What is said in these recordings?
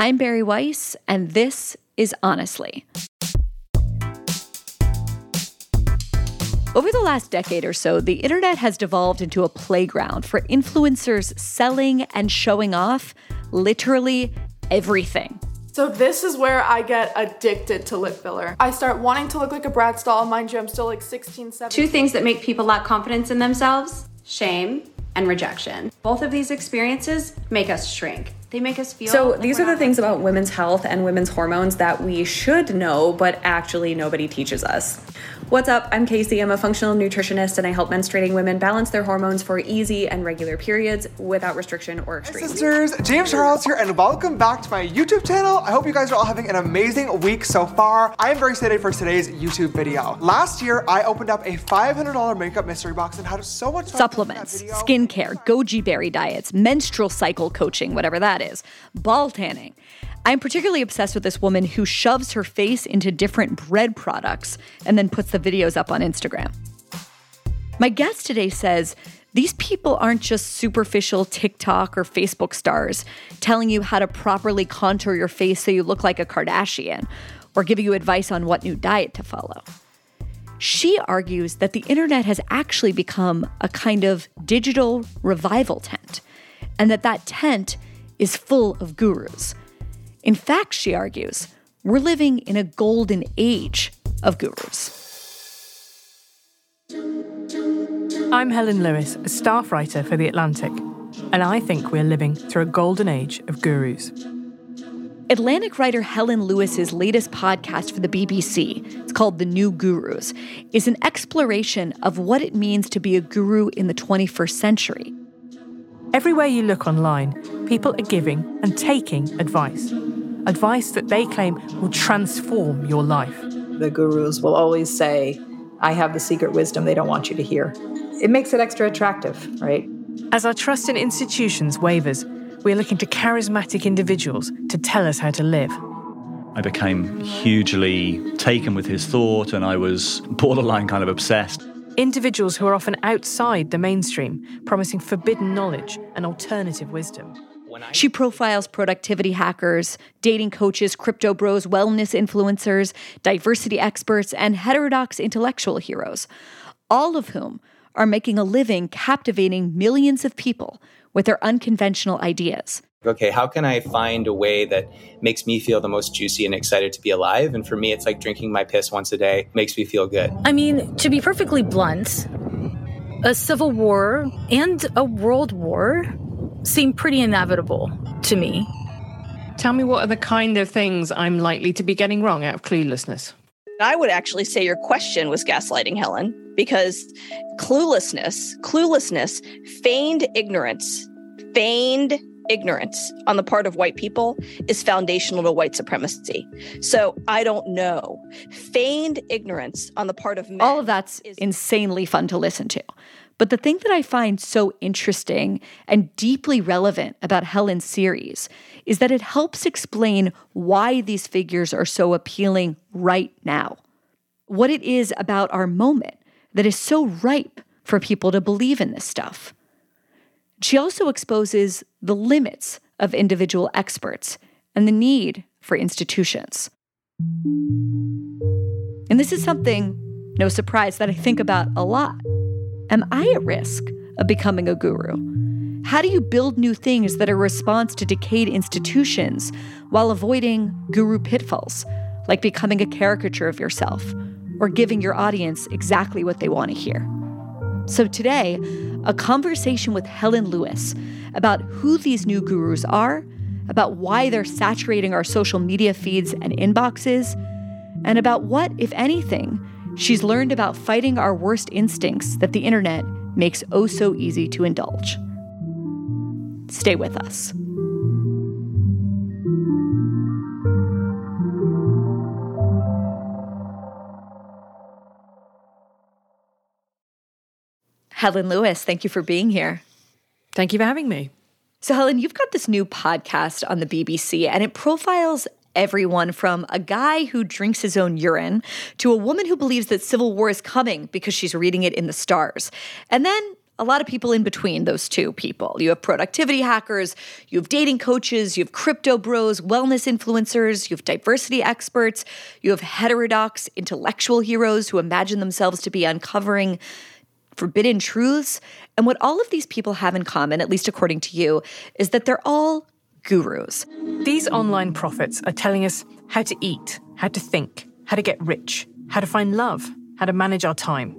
I'm Bari Weiss, and this is Honestly. Over the last decade or so, the internet has devolved into a playground for influencers selling and showing off literally everything. So this is where I get addicted to lip filler. I start wanting to look like a Bratz doll. Mind you, I'm still like 16, 17. Two things that make people lack confidence in themselves shame and rejection. Both of these experiences make us shrink. They make us feel. So like these we're the things about women's health and women's hormones that we should know, but actually nobody teaches us. What's up? I'm Casey. I'm a functional nutritionist and I help menstruating women balance their hormones for easy and regular periods without restriction or Hey extreme. sisters, James Charles here and welcome back to my YouTube channel. I hope you guys are all having an amazing week so far. I am very excited for today's YouTube video. Last year, I opened up a $500 makeup mystery box and had so much fun Supplements, making that video. skincare, goji berry diets, menstrual cycle coaching, whatever that is, ball tanning. I'm particularly obsessed with this woman who shoves her face into different bread products and then puts the videos up on Instagram. My guest today says these people aren't just superficial TikTok or Facebook stars telling you how to properly contour your face so you look like a Kardashian or giving you advice on what new diet to follow. She argues that the internet has actually become a kind of digital revival tent, and that that tent is full of gurus. In fact, she argues, we're living in a golden age of gurus. I'm Helen Lewis, a staff writer for The Atlantic, and I think we're living through a golden age of gurus. Atlantic writer Helen Lewis's latest podcast for the BBC, it's called The New Gurus, is an exploration of what it means to be a guru in the 21st century. Everywhere you look online, people are giving and taking advice. Advice that they claim will transform your life. the gurus will always say, I have the secret wisdom they don't want you to hear. It makes it extra attractive, right? As our trust in institutions wavers, we're looking to charismatic individuals to tell us how to live. I became hugely taken with his thought and I was borderline kind of obsessed. Individuals who are often outside the mainstream, promising forbidden knowledge and alternative wisdom. She profiles productivity hackers, dating coaches, crypto bros, wellness influencers, diversity experts, and heterodox intellectual heroes, all of whom are making a living captivating millions of people with their unconventional ideas. okay, how can I find a way that makes me feel the most juicy and excited to be alive? And for me, it's like drinking my piss once a day makes me feel good. I mean, to be perfectly blunt, a civil war and a world war seem pretty inevitable to me. Tell me what are the kind of things I'm likely to be getting wrong out of cluelessness. I would actually say your question was gaslighting, Helen, because cluelessness, cluelessness, feigned ignorance, feigned ignorance on the part of white people is foundational to white supremacy. So I don't know. Feigned ignorance on the part of men. All of that's is- insanely fun to listen to. But the thing that I find so interesting and deeply relevant about Helen's series is that it helps explain why these figures are so appealing right now. What it is about our moment that is so ripe for people to believe in this stuff. She also exposes the limits of individual experts and the need for institutions. And this is something, no surprise, that I think about a lot. Am I at risk of becoming a guru? How do you build new things that are a response to decayed institutions while avoiding guru pitfalls, like becoming a caricature of yourself or giving your audience exactly what they want to hear? So, today, a conversation with Helen Lewis about who these new gurus are, about why they're saturating our social media feeds and inboxes, and about what, if anything, she's learned about fighting our worst instincts that the internet makes oh so easy to indulge. Stay with us. Helen Lewis, thank you for being here. Thank you for having me. So, Helen, you've got this new podcast on the BBC, and it profiles everyone from a guy who drinks his own urine to a woman who believes that civil war is coming because she's reading it in the stars. And then a lot of people in between those two people. You have productivity hackers, you have dating coaches, you have crypto bros, wellness influencers, you have diversity experts, you have heterodox intellectual heroes who imagine themselves to be uncovering forbidden truths. And what all of these people have in common, at least according to you, is that they're all gurus. These online prophets are telling us how to eat, how to think, how to get rich, how to find love, how to manage our time.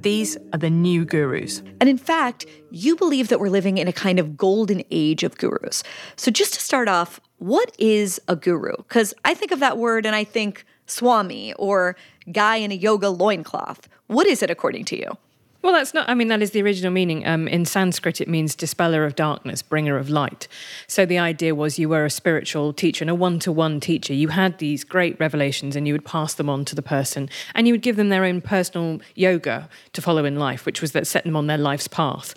These are the new gurus. And in fact, you believe that we're living in a kind of golden age of gurus. So, just to start off, what is a guru? Because I think of that word and I think swami or guy in a yoga loincloth. What is it according to you? Well, that's not, I mean, that is the original meaning. Um, in Sanskrit, it means dispeller of darkness, bringer of light. So the idea was you were a spiritual teacher and a one to one teacher. You had these great revelations and you would pass them on to the person and you would give them their own personal yoga to follow in life, which was that set them on their life's path.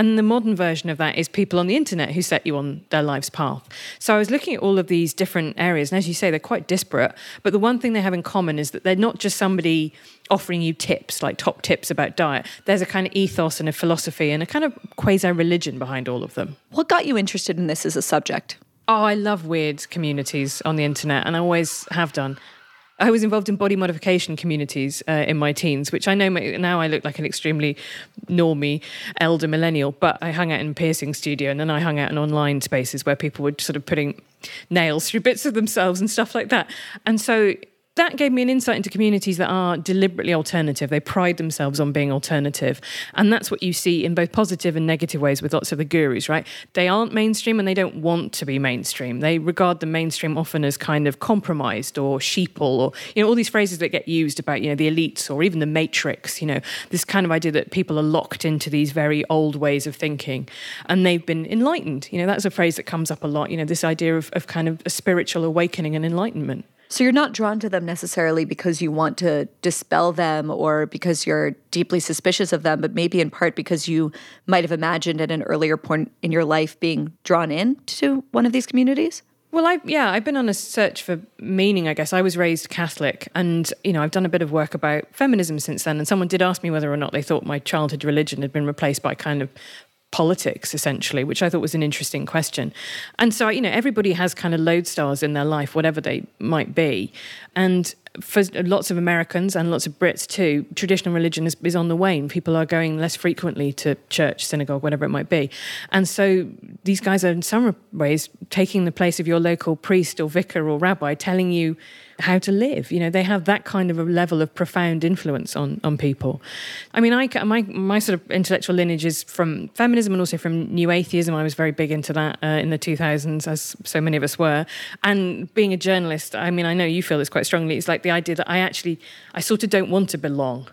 And the modern version of that is people on the internet who set you on their life's path. So I was looking at all of these different areas, and as you say, they're quite disparate. But the one thing they have in common is that they're not just somebody offering you tips, like top tips about diet. There's a kind of ethos and a philosophy and a kind of quasi religion behind all of them. What got you interested in this as a subject? Oh, I love weird communities on the internet, and I always have done. I was involved in body modification communities uh, in my teens, which I know my, now I look like an extremely normie elder millennial, but I hung out in piercing studio and then I hung out in online spaces where people were sort of putting nails through bits of themselves and stuff like that. And so that gave me an insight into communities that are deliberately alternative. They pride themselves on being alternative. And that's what you see in both positive and negative ways with lots of the gurus, right? They aren't mainstream and they don't want to be mainstream. They regard the mainstream often as kind of compromised or sheeple or, you know, all these phrases that get used about, you know, the elites or even the matrix, you know, this kind of idea that people are locked into these very old ways of thinking and they've been enlightened. You know, that's a phrase that comes up a lot, you know, this idea of, of kind of a spiritual awakening and enlightenment. So you're not drawn to them necessarily because you want to dispel them or because you're deeply suspicious of them, but maybe in part because you might have imagined at an earlier point in your life being drawn in to one of these communities? Well, I yeah, I've been on a search for meaning. I guess I was raised Catholic, and you know, I've done a bit of work about feminism since then. And someone did ask me whether or not they thought my childhood religion had been replaced by kind of politics essentially which i thought was an interesting question. And so you know everybody has kind of lodestars in their life whatever they might be. And for lots of americans and lots of brits too traditional religion is, is on the wane people are going less frequently to church synagogue whatever it might be and so these guys are in some ways taking the place of your local priest or vicar or rabbi telling you how to live. You know, they have that kind of a level of profound influence on on people. I mean, I my my sort of intellectual lineage is from feminism and also from new atheism. I was very big into that uh, in the 2000s, as so many of us were. And being a journalist, I mean, I know you feel this quite strongly. It's like the idea that I actually, I sort of don't want to belong.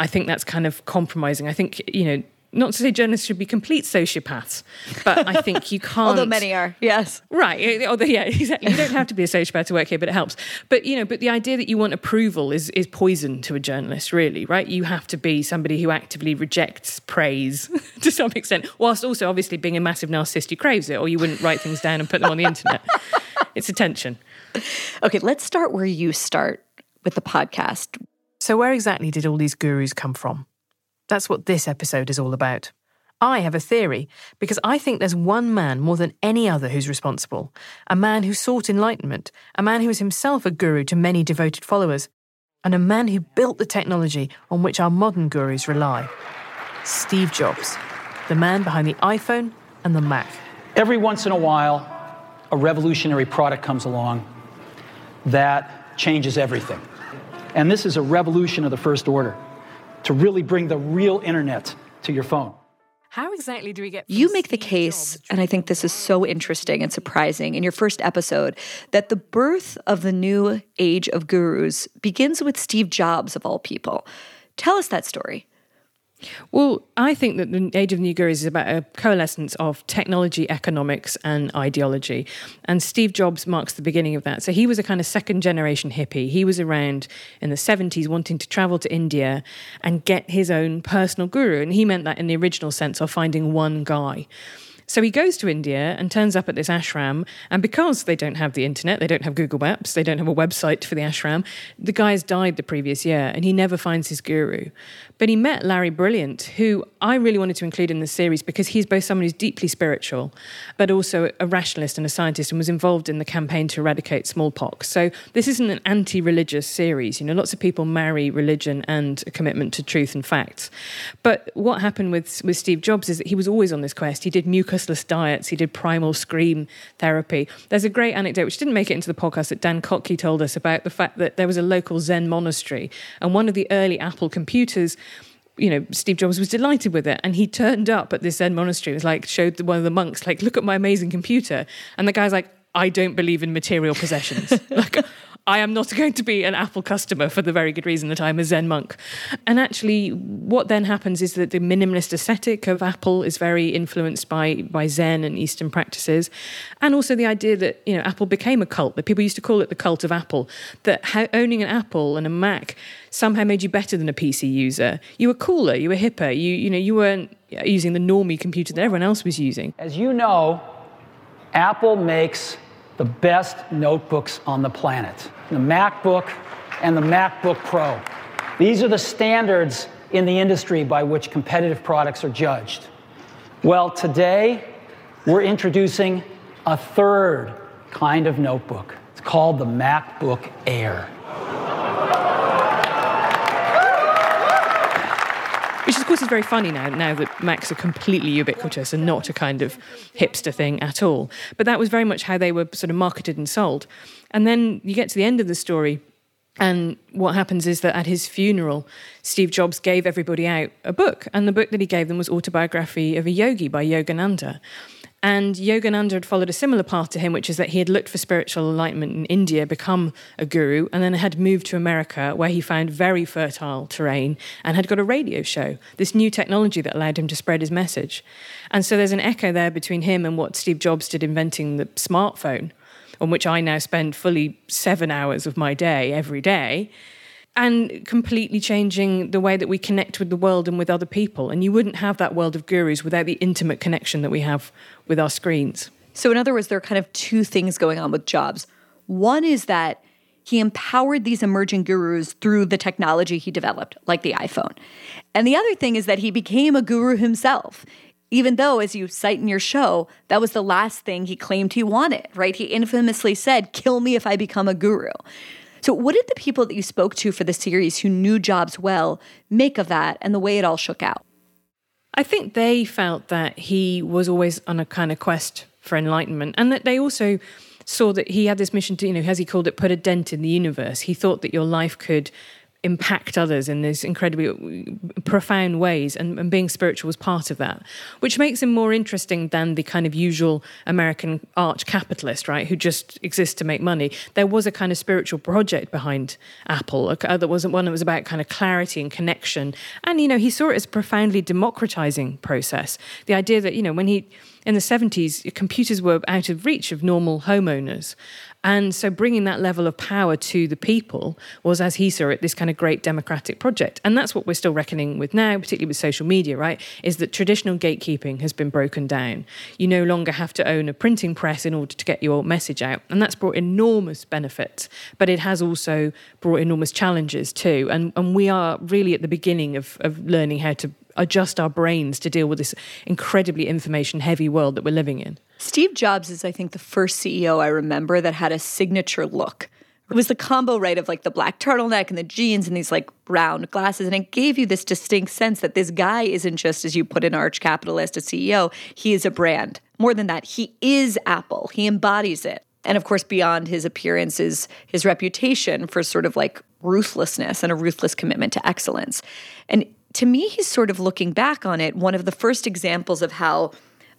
I think that's kind of compromising. I think, you know, not to say journalists should be complete sociopaths, but I think you can't. Although many are, yes. Right. Although, yeah, exactly. You don't have to be a sociopath to work here, but it helps. But you know, but the idea that you want approval is is poison to a journalist, really, right? You have to be somebody who actively rejects praise to some extent, whilst also obviously being a massive narcissist who craves it, or you wouldn't write things down and put them on the internet. it's a tension. Okay, let's start where you start with the podcast. So, where exactly did all these gurus come from? That's what this episode is all about. I have a theory because I think there's one man more than any other who's responsible. A man who sought enlightenment, a man who was himself a guru to many devoted followers, and a man who built the technology on which our modern gurus rely. Steve Jobs, the man behind the iPhone and the Mac. Every once in a while, a revolutionary product comes along that changes everything. And this is a revolution of the first order to really bring the real internet to your phone. How exactly do we get? You make the case, and I think this is so interesting and surprising in your first episode, that the birth of the new age of gurus begins with Steve Jobs, of all people. Tell us that story. Well, I think that the Age of New Gurus is about a coalescence of technology, economics, and ideology. And Steve Jobs marks the beginning of that. So he was a kind of second generation hippie. He was around in the 70s wanting to travel to India and get his own personal guru. And he meant that in the original sense of finding one guy. So he goes to India and turns up at this ashram. And because they don't have the internet, they don't have Google Maps, they don't have a website for the ashram, the guy's died the previous year and he never finds his guru. But he met Larry Brilliant, who I really wanted to include in the series because he's both someone who's deeply spiritual, but also a rationalist and a scientist and was involved in the campaign to eradicate smallpox. So this isn't an anti religious series. You know, lots of people marry religion and a commitment to truth and facts. But what happened with, with Steve Jobs is that he was always on this quest. He did mucusless diets, he did primal scream therapy. There's a great anecdote, which didn't make it into the podcast, that Dan Kottke told us about the fact that there was a local Zen monastery, and one of the early Apple computers you know, Steve Jobs was delighted with it. And he turned up at this Zen monastery, was like, showed one of the monks, like, look at my amazing computer. And the guy's like, I don't believe in material possessions. like, I am not going to be an Apple customer for the very good reason that I'm a Zen monk. And actually, what then happens is that the minimalist aesthetic of Apple is very influenced by, by Zen and Eastern practices. And also the idea that, you know, Apple became a cult, that people used to call it the cult of Apple, that how, owning an Apple and a Mac somehow made you better than a PC user. You were cooler, you were hipper, you, you know, you weren't using the normie computer that everyone else was using. As you know, Apple makes the best notebooks on the planet the MacBook and the MacBook Pro. These are the standards in the industry by which competitive products are judged. Well, today we're introducing a third kind of notebook. It's called the MacBook Air. Which, of course, is very funny now, now that Macs are completely ubiquitous and not a kind of hipster thing at all. But that was very much how they were sort of marketed and sold. And then you get to the end of the story, and what happens is that at his funeral, Steve Jobs gave everybody out a book. And the book that he gave them was Autobiography of a Yogi by Yogananda. And Yogananda had followed a similar path to him, which is that he had looked for spiritual enlightenment in India, become a guru, and then had moved to America, where he found very fertile terrain and had got a radio show, this new technology that allowed him to spread his message. And so there's an echo there between him and what Steve Jobs did inventing the smartphone, on which I now spend fully seven hours of my day every day and completely changing the way that we connect with the world and with other people. And you wouldn't have that world of gurus without the intimate connection that we have with our screens. So, in other words, there are kind of two things going on with Jobs. One is that he empowered these emerging gurus through the technology he developed, like the iPhone. And the other thing is that he became a guru himself, even though, as you cite in your show, that was the last thing he claimed he wanted, right? He infamously said, Kill me if I become a guru. So, what did the people that you spoke to for the series who knew Jobs well make of that and the way it all shook out? I think they felt that he was always on a kind of quest for enlightenment and that they also saw that he had this mission to, you know, as he called it, put a dent in the universe. He thought that your life could impact others in these incredibly profound ways, and, and, being spiritual was part of that, which makes him more interesting than the kind of usual American arch capitalist, right, who just exists to make money. There was a kind of spiritual project behind Apple that wasn't one that was about kind of clarity and connection, and you know he saw it as a profoundly democratizing process. The idea that you know when he in the 70s, computers were out of reach of normal homeowners. And so bringing that level of power to the people was, as he saw it, this kind of great democratic project. And that's what we're still reckoning with now, particularly with social media, right? Is that traditional gatekeeping has been broken down. You no longer have to own a printing press in order to get your message out. And that's brought enormous benefits, but it has also brought enormous challenges too. And, and we are really at the beginning of, of learning how to adjust our brains to deal with this incredibly information heavy world that we're living in. Steve Jobs is, I think, the first CEO I remember that had a signature look. It was the combo, right, of like the black turtleneck and the jeans and these like round glasses. And it gave you this distinct sense that this guy isn't just, as you put an arch capitalist, a CEO, he is a brand. More than that, he is Apple, he embodies it. And of course, beyond his appearance is his reputation for sort of like ruthlessness and a ruthless commitment to excellence. And to me, he's sort of looking back on it, one of the first examples of how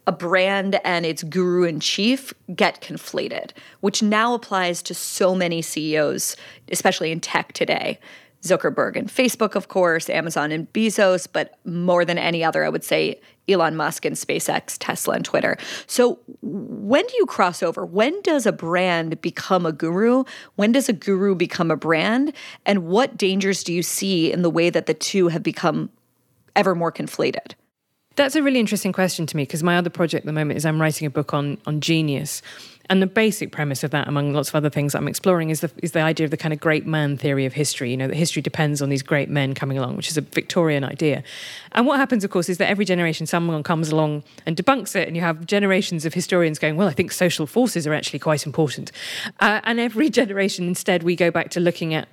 a brand and its guru in chief get conflated, which now applies to so many CEOs, especially in tech today. Zuckerberg and Facebook, of course, Amazon and Bezos, but more than any other, I would say Elon Musk and SpaceX, Tesla, and Twitter. So, when do you cross over? When does a brand become a guru? When does a guru become a brand? And what dangers do you see in the way that the two have become ever more conflated? That's a really interesting question to me because my other project at the moment is I'm writing a book on on genius. And the basic premise of that, among lots of other things I'm exploring, is the, is the idea of the kind of great man theory of history. You know, that history depends on these great men coming along, which is a Victorian idea. And what happens, of course, is that every generation someone comes along and debunks it, and you have generations of historians going, well, I think social forces are actually quite important. Uh, and every generation, instead, we go back to looking at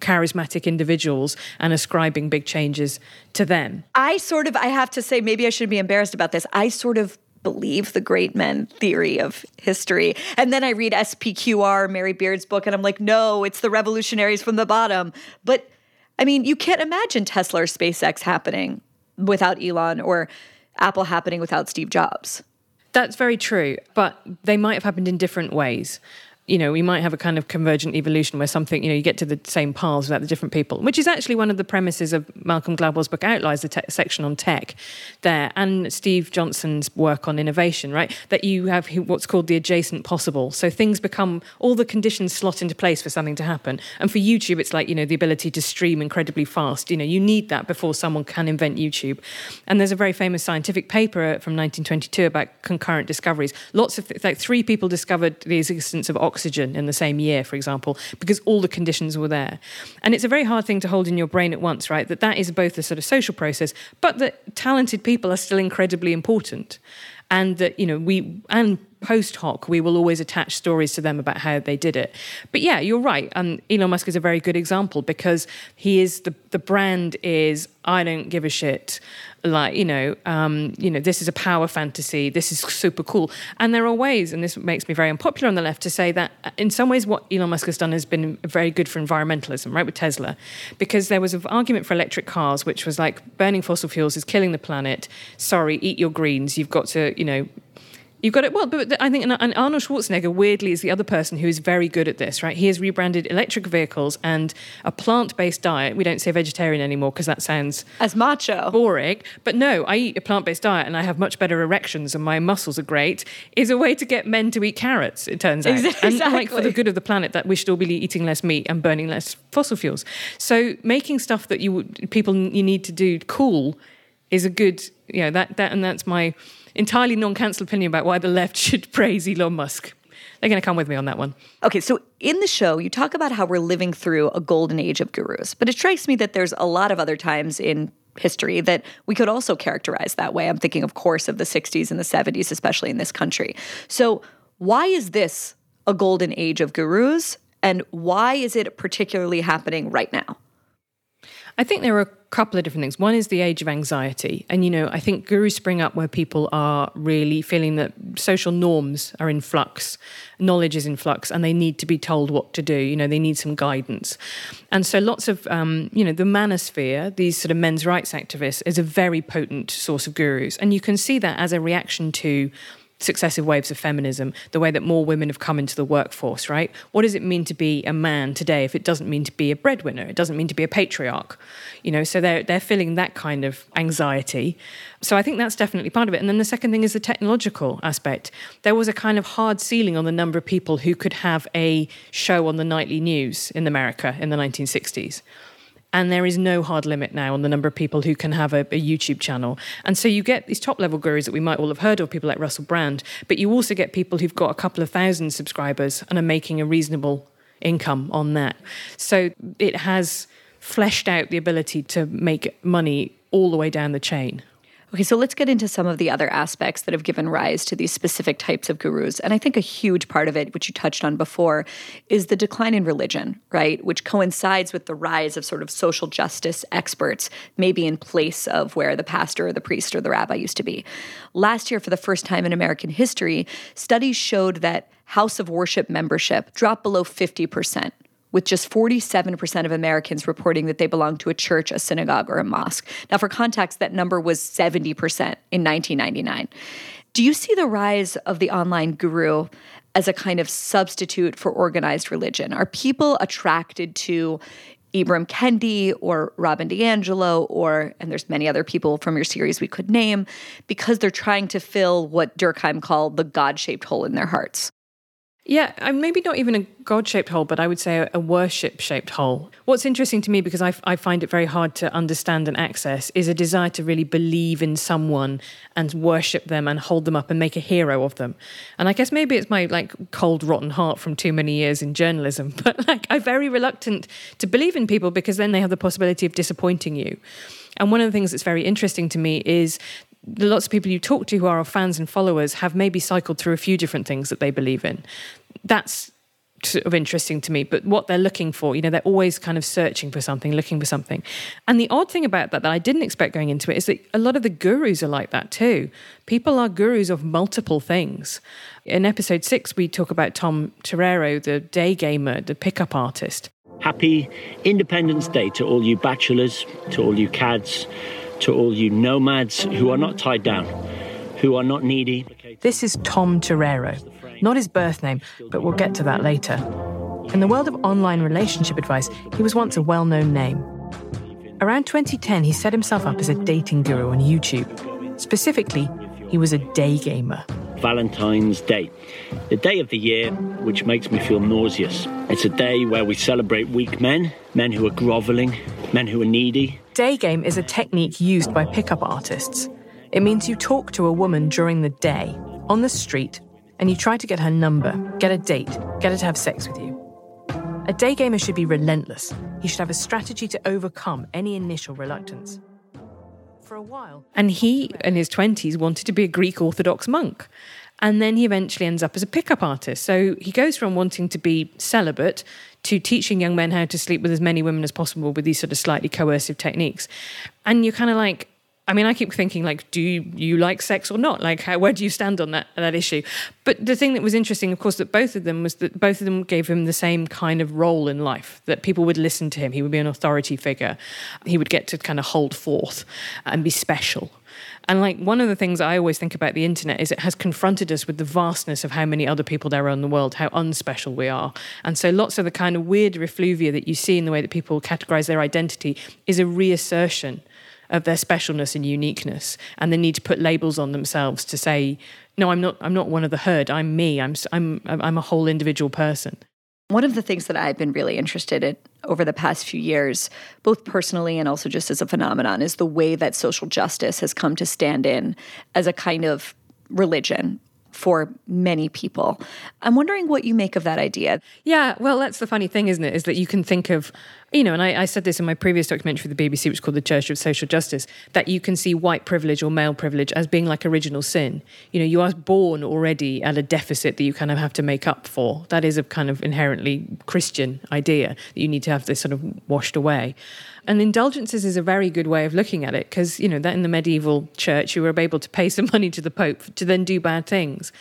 charismatic individuals and ascribing big changes to them. I sort of, I have to say, maybe I should be embarrassed about this. I sort of believe the great men theory of history. And then I read SPQR, Mary Beard's book, and I'm like, no, it's the revolutionaries from the bottom. But I mean, you can't imagine Tesla or SpaceX happening without Elon or Apple happening without Steve Jobs. That's very true, but they might have happened in different ways you know, we might have a kind of convergent evolution where something, you know, you get to the same paths without the different people, which is actually one of the premises of Malcolm Gladwell's book Outliers, the te- section on tech there, and Steve Johnson's work on innovation, right? That you have what's called the adjacent possible. So things become, all the conditions slot into place for something to happen. And for YouTube, it's like, you know, the ability to stream incredibly fast. You know, you need that before someone can invent YouTube. And there's a very famous scientific paper uh, from 1922 about concurrent discoveries. Lots of, like three people discovered the existence of in the same year, for example, because all the conditions were there. And it's a very hard thing to hold in your brain at once, right? That that is both a sort of social process, but that talented people are still incredibly important. And that, you know, we, and post hoc, we will always attach stories to them about how they did it. But yeah, you're right. And Elon Musk is a very good example because he is the, the brand is, I don't give a shit like you know um, you know this is a power fantasy this is super cool and there are ways and this makes me very unpopular on the left to say that uh, in some ways what Elon Musk has done has been very good for environmentalism right with Tesla because there was an argument for electric cars which was like burning fossil fuels is killing the planet sorry eat your greens you've got to you know You've got it. Well, but I think and Arnold Schwarzenegger, weirdly, is the other person who is very good at this, right? He has rebranded electric vehicles and a plant based diet. We don't say vegetarian anymore because that sounds as macho. Boring. But no, I eat a plant based diet and I have much better erections and my muscles are great, is a way to get men to eat carrots, it turns out. Exactly. And like for the good of the planet, that we should all be eating less meat and burning less fossil fuels. So making stuff that you people you need to do cool is a good, you know, that, that and that's my entirely non-cancelled opinion about why the left should praise Elon Musk. They're going to come with me on that one. Okay, so in the show, you talk about how we're living through a golden age of gurus, but it strikes me that there's a lot of other times in history that we could also characterize that way. I'm thinking, of course, of the 60s and the 70s, especially in this country. So, why is this a golden age of gurus, and why is it particularly happening right now? I think there are a couple of different things. One is the age of anxiety. And, you know, I think gurus spring up where people are really feeling that social norms are in flux, knowledge is in flux, and they need to be told what to do. You know, they need some guidance. And so lots of, um, you know, the manosphere, these sort of men's rights activists, is a very potent source of gurus. And you can see that as a reaction to successive waves of feminism, the way that more women have come into the workforce, right? What does it mean to be a man today if it doesn't mean to be a breadwinner? It doesn't mean to be a patriarch, you know? So they're they're feeling that kind of anxiety. So I think that's definitely part of it. And then the second thing is the technological aspect. There was a kind of hard ceiling on the number of people who could have a show on the nightly news in America in the 1960s and there is no hard limit now on the number of people who can have a, a, YouTube channel. And so you get these top level gurus that we might all have heard of, people like Russell Brand, but you also get people who've got a couple of thousand subscribers and are making a reasonable income on that. So it has fleshed out the ability to make money all the way down the chain. Okay, so let's get into some of the other aspects that have given rise to these specific types of gurus. And I think a huge part of it, which you touched on before, is the decline in religion, right? Which coincides with the rise of sort of social justice experts, maybe in place of where the pastor or the priest or the rabbi used to be. Last year, for the first time in American history, studies showed that house of worship membership dropped below 50% with just 47% of Americans reporting that they belong to a church, a synagogue, or a mosque. Now, for context, that number was 70% in 1999. Do you see the rise of the online guru as a kind of substitute for organized religion? Are people attracted to Ibram Kendi or Robin DiAngelo or and there's many other people from your series we could name because they're trying to fill what Durkheim called the God-shaped hole in their hearts. Yeah, maybe not even a God shaped hole, but I would say a, worship shaped hole. What's interesting to me, because I, I find it very hard to understand and access, is a desire to really believe in someone and worship them and hold them up and make a hero of them. And I guess maybe it's my like cold, rotten heart from too many years in journalism, but like I'm very reluctant to believe in people because then they have the possibility of disappointing you. And one of the things that's very interesting to me is lots of people you talk to who are our fans and followers have maybe cycled through a few different things that they believe in. That's sort of interesting to me, but what they're looking for, you know, they're always kind of searching for something, looking for something. And the odd thing about that that I didn't expect going into it is that a lot of the gurus are like that too. People are gurus of multiple things. In episode six, we talk about Tom Torero, the day gamer, the pickup artist. Happy Independence Day to all you bachelors, to all you cads, to all you nomads who are not tied down, who are not needy. This is Tom Torero, not his birth name, but we'll get to that later. In the world of online relationship advice, he was once a well known name. Around 2010, he set himself up as a dating guru on YouTube. Specifically, he was a day gamer. Valentine's Day, the day of the year which makes me feel nauseous. It's a day where we celebrate weak men, men who are groveling, men who are needy. Day game is a technique used by pickup artists. It means you talk to a woman during the day, on the street, and you try to get her number, get a date, get her to have sex with you. A day gamer should be relentless. He should have a strategy to overcome any initial reluctance. For a while. And he, in his 20s, wanted to be a Greek Orthodox monk. And then he eventually ends up as a pickup artist. So he goes from wanting to be celibate to teaching young men how to sleep with as many women as possible with these sort of slightly coercive techniques. And you're kind of like, I mean, I keep thinking, like, do you, like sex or not? Like, how, where do you stand on that that issue? But the thing that was interesting, of course, that both of them was that both of them gave him the same kind of role in life. That people would listen to him. He would be an authority figure. He would get to kind of hold forth and be special. And like one of the things I always think about the internet is it has confronted us with the vastness of how many other people there are in the world, how unspecial we are. And so lots of the kind of weird refluvia that you see in the way that people categorize their identity is a reassertion of their specialness and uniqueness and the need to put labels on themselves to say no i'm not i'm not one of the herd. I'm me. I'm i'm i'm a whole individual person one of the things that I've been really interested in over the past few years, both personally and also just as a phenomenon, is the way that social justice has come to stand in as a kind of religion for many people. I'm wondering what you make of that idea. Yeah, well, that's the funny thing, isn't it? Is that you can think of, you know, and I, I, said this in my previous documentary for the BBC, which is called The Church of Social Justice, that you can see white privilege or male privilege as being like original sin. You know, you are born already at a deficit that you kind of have to make up for. That is a kind of inherently Christian idea that you need to have this sort of washed away. And indulgences is a very good way of looking at it because, you know, that in the medieval church, you were able to pay some money to the Pope to then do bad things.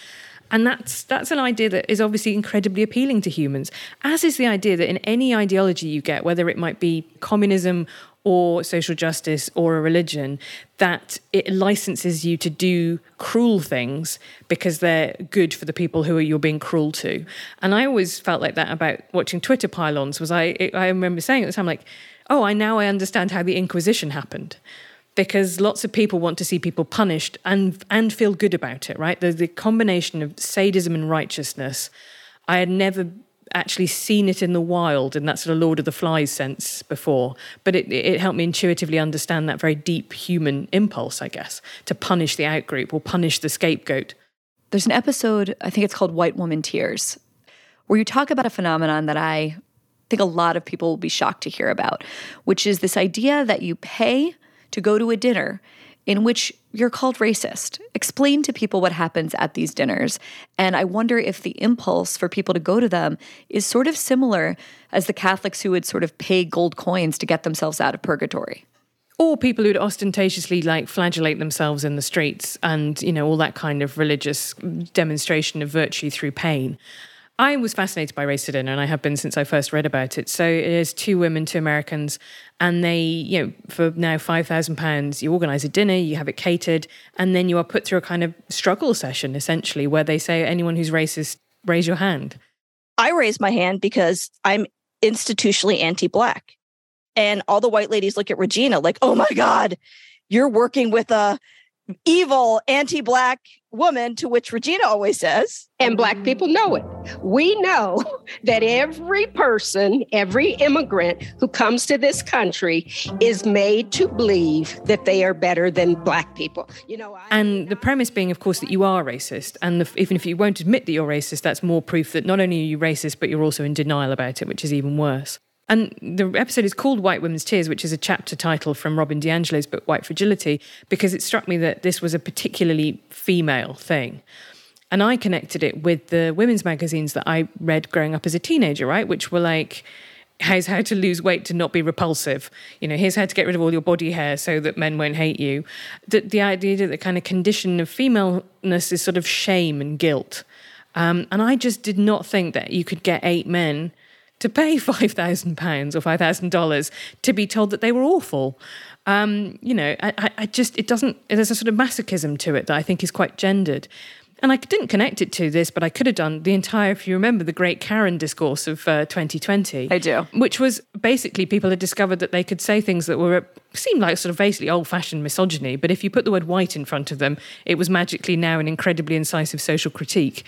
And that's that's an idea that is obviously incredibly appealing to humans, as is the idea that in any ideology you get, whether it might be communism or social justice or a religion, that it licenses you to do cruel things because they're good for the people who you're being cruel to. And I always felt like that about watching Twitter pylons. Was I? I remember saying at the time, like oh, I now I understand how the Inquisition happened. Because lots of people want to see people punished and and feel good about it, right? There's the combination of sadism and righteousness. I had never actually seen it in the wild in that sort of Lord of the Flies sense before, but it, it helped me intuitively understand that very deep human impulse, I guess, to punish the outgroup or punish the scapegoat. There's an episode, I think it's called White Woman Tears, where you talk about a phenomenon that I think a lot of people will be shocked to hear about, which is this idea that you pay to go to a dinner in which you're called racist. Explain to people what happens at these dinners. And I wonder if the impulse for people to go to them is sort of similar as the Catholics who would sort of pay gold coins to get themselves out of purgatory. Or people who'd ostentatiously like flagellate themselves in the streets and, you know, all that kind of religious demonstration of virtue through pain. I was fascinated by Race to Dinner, and I have been since I first read about it. So it is two women, two Americans, and they, you know, for now five thousand pounds, you organise a dinner, you have it catered, and then you are put through a kind of struggle session, essentially, where they say, anyone who's racist, raise your hand. I raise my hand because I'm institutionally anti-black, and all the white ladies look at Regina like, "Oh my God, you're working with a evil anti-black woman, to which Regina always says, and black people know it. We know that every person, every immigrant who comes to this country is made to believe that they are better than black people. You know, I, and the premise being, of course, that you are racist, and the, even if you won't admit that you're racist, that's more proof that not only are you racist, but you're also in denial about it, which is even worse. And the episode is called White Women's Tears, which is a chapter title from Robin DiAngelo's book White Fragility, because it struck me that this was a particularly female thing. And I connected it with the women's magazines that I read growing up as a teenager, right? Which were like, here's how to lose weight to not be repulsive. You know, here's how to get rid of all your body hair so that men won't hate you. The, the idea that the kind of condition of femaleness is sort of shame and guilt. Um, and I just did not think that you could get eight men to pay £5,000 or $5,000 to be told that they were awful. Um, you know, I, I just, it doesn't, there's a sort of masochism to it that I think is quite gendered. And I didn't connect it to this, but I could have done the entire, if you remember, the great Karen discourse of uh, 2020. I do. Which was basically people had discovered that they could say things that were, seemed like sort of basically old fashioned misogyny, but if you put the word white in front of them, it was magically now an incredibly incisive social critique.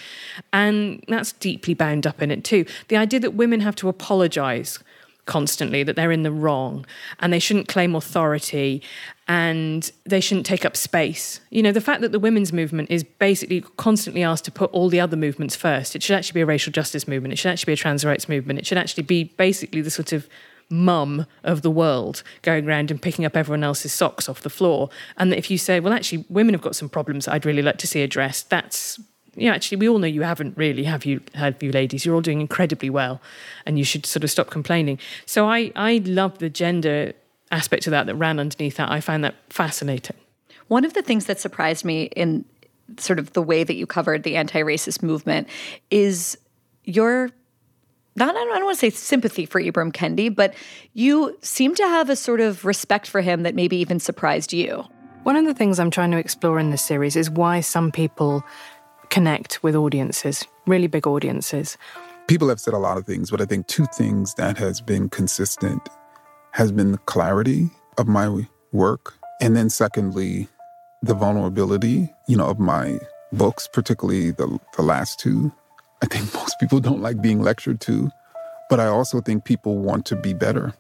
And that's deeply bound up in it too. The idea that women have to apologize constantly that they're in the wrong and they shouldn't claim authority and they shouldn't take up space. You know, the fact that the women's movement is basically constantly asked to put all the other movements first. It should actually be a racial justice movement. It should actually be a trans rights movement. It should actually be basically the sort of mum of the world going around and picking up everyone else's socks off the floor. And that if you say, well, actually, women have got some problems I'd really like to see addressed, that's yeah, actually, we all know you haven't really, have you, have you ladies? You're all doing incredibly well, and you should sort of stop complaining. So I, I love the gender aspect of that that ran underneath that. I find that fascinating. One of the things that surprised me in sort of the way that you covered the anti-racist movement is your not I don't, want to say sympathy for Ibram Kendi, but you seem to have a sort of respect for him that maybe even surprised you. One of the things I'm trying to explore in this series is why some people connect with audiences, really big audiences. People have said a lot of things, but I think two things that has been consistent has been the clarity of my work, and then secondly, the vulnerability, you know, of my books, particularly the the last two. I think most people don't like being lectured to, but I also think people want to be better.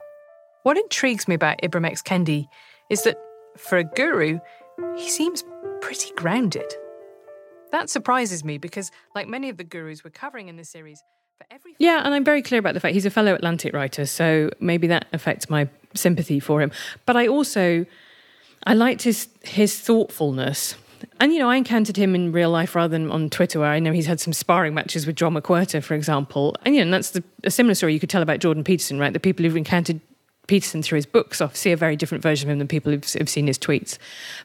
What intrigues me about Ibram X. Kendi is that for a guru, he seems pretty grounded. That surprises me because, like many of the gurus we're covering in this series, for every yeah, and I'm very clear about the fact he's a fellow Atlantic writer, so maybe that affects my sympathy for him. But I also I liked his his thoughtfulness. And you know, I encountered him in real life rather than on Twitter, where I know he's had some sparring matches with John McWhorter, for example. And you know, and that's the, a similar story you could tell about Jordan Peterson, right? The people who've encountered Peterson through his books see a very different version of him than people who've, who've, seen his tweets.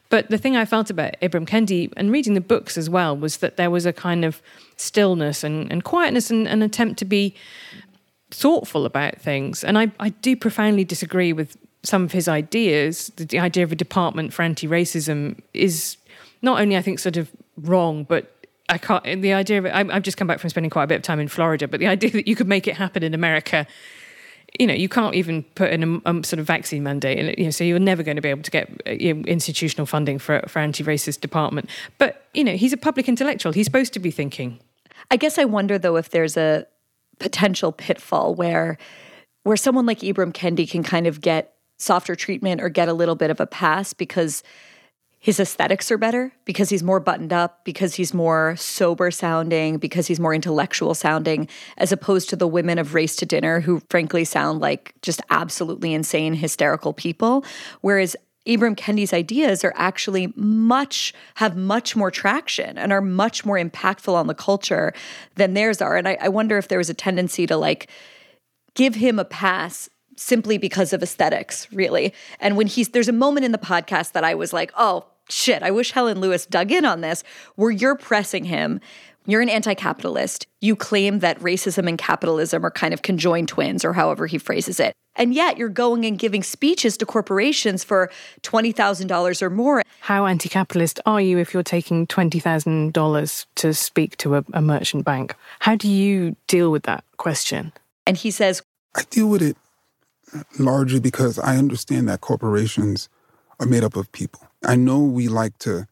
But the thing I felt about Ibram Kendi and reading the books as well was that there was a kind of stillness and, and quietness and an attempt to be thoughtful about things. And I, I do profoundly disagree with some of his ideas. The, the idea of a department for anti racism is not only, I think, sort of wrong, but I can't. The idea of it, I've just come back from spending quite a bit of time in Florida, but the idea that you could make it happen in America you know, you can't even put in a, a, sort of vaccine mandate, and you know, so you're never going to be able to get uh, you know, institutional funding for for anti-racist department. But you know, he's a public intellectual; he's supposed to be thinking. I guess I wonder though if there's a potential pitfall where where someone like Ibram Kendi can kind of get softer treatment or get a little bit of a pass because his aesthetics are better because he's more buttoned up, because he's more sober sounding, because he's more intellectual sounding, as opposed to the women of Race to Dinner who frankly sound like just absolutely insane, hysterical people. Whereas Ibram Kendi's ideas are actually much, have much more traction and are much more impactful on the culture than theirs are. And I, I wonder if there was a tendency to like give him a pass simply because of aesthetics, really. And when he's there's a moment in the podcast that I was like, oh shit, I wish Helen Lewis dug in on this, where you're pressing him. You're an anti capitalist. You claim that racism and capitalism are kind of conjoined twins, or however he phrases it. And yet you're going and giving speeches to corporations for $20,000 or more. How anti capitalist are you if you're taking $20,000 to speak to a, a merchant bank? How do you deal with that question? And he says, I deal with it largely because I understand that corporations are made up of people. I know we like to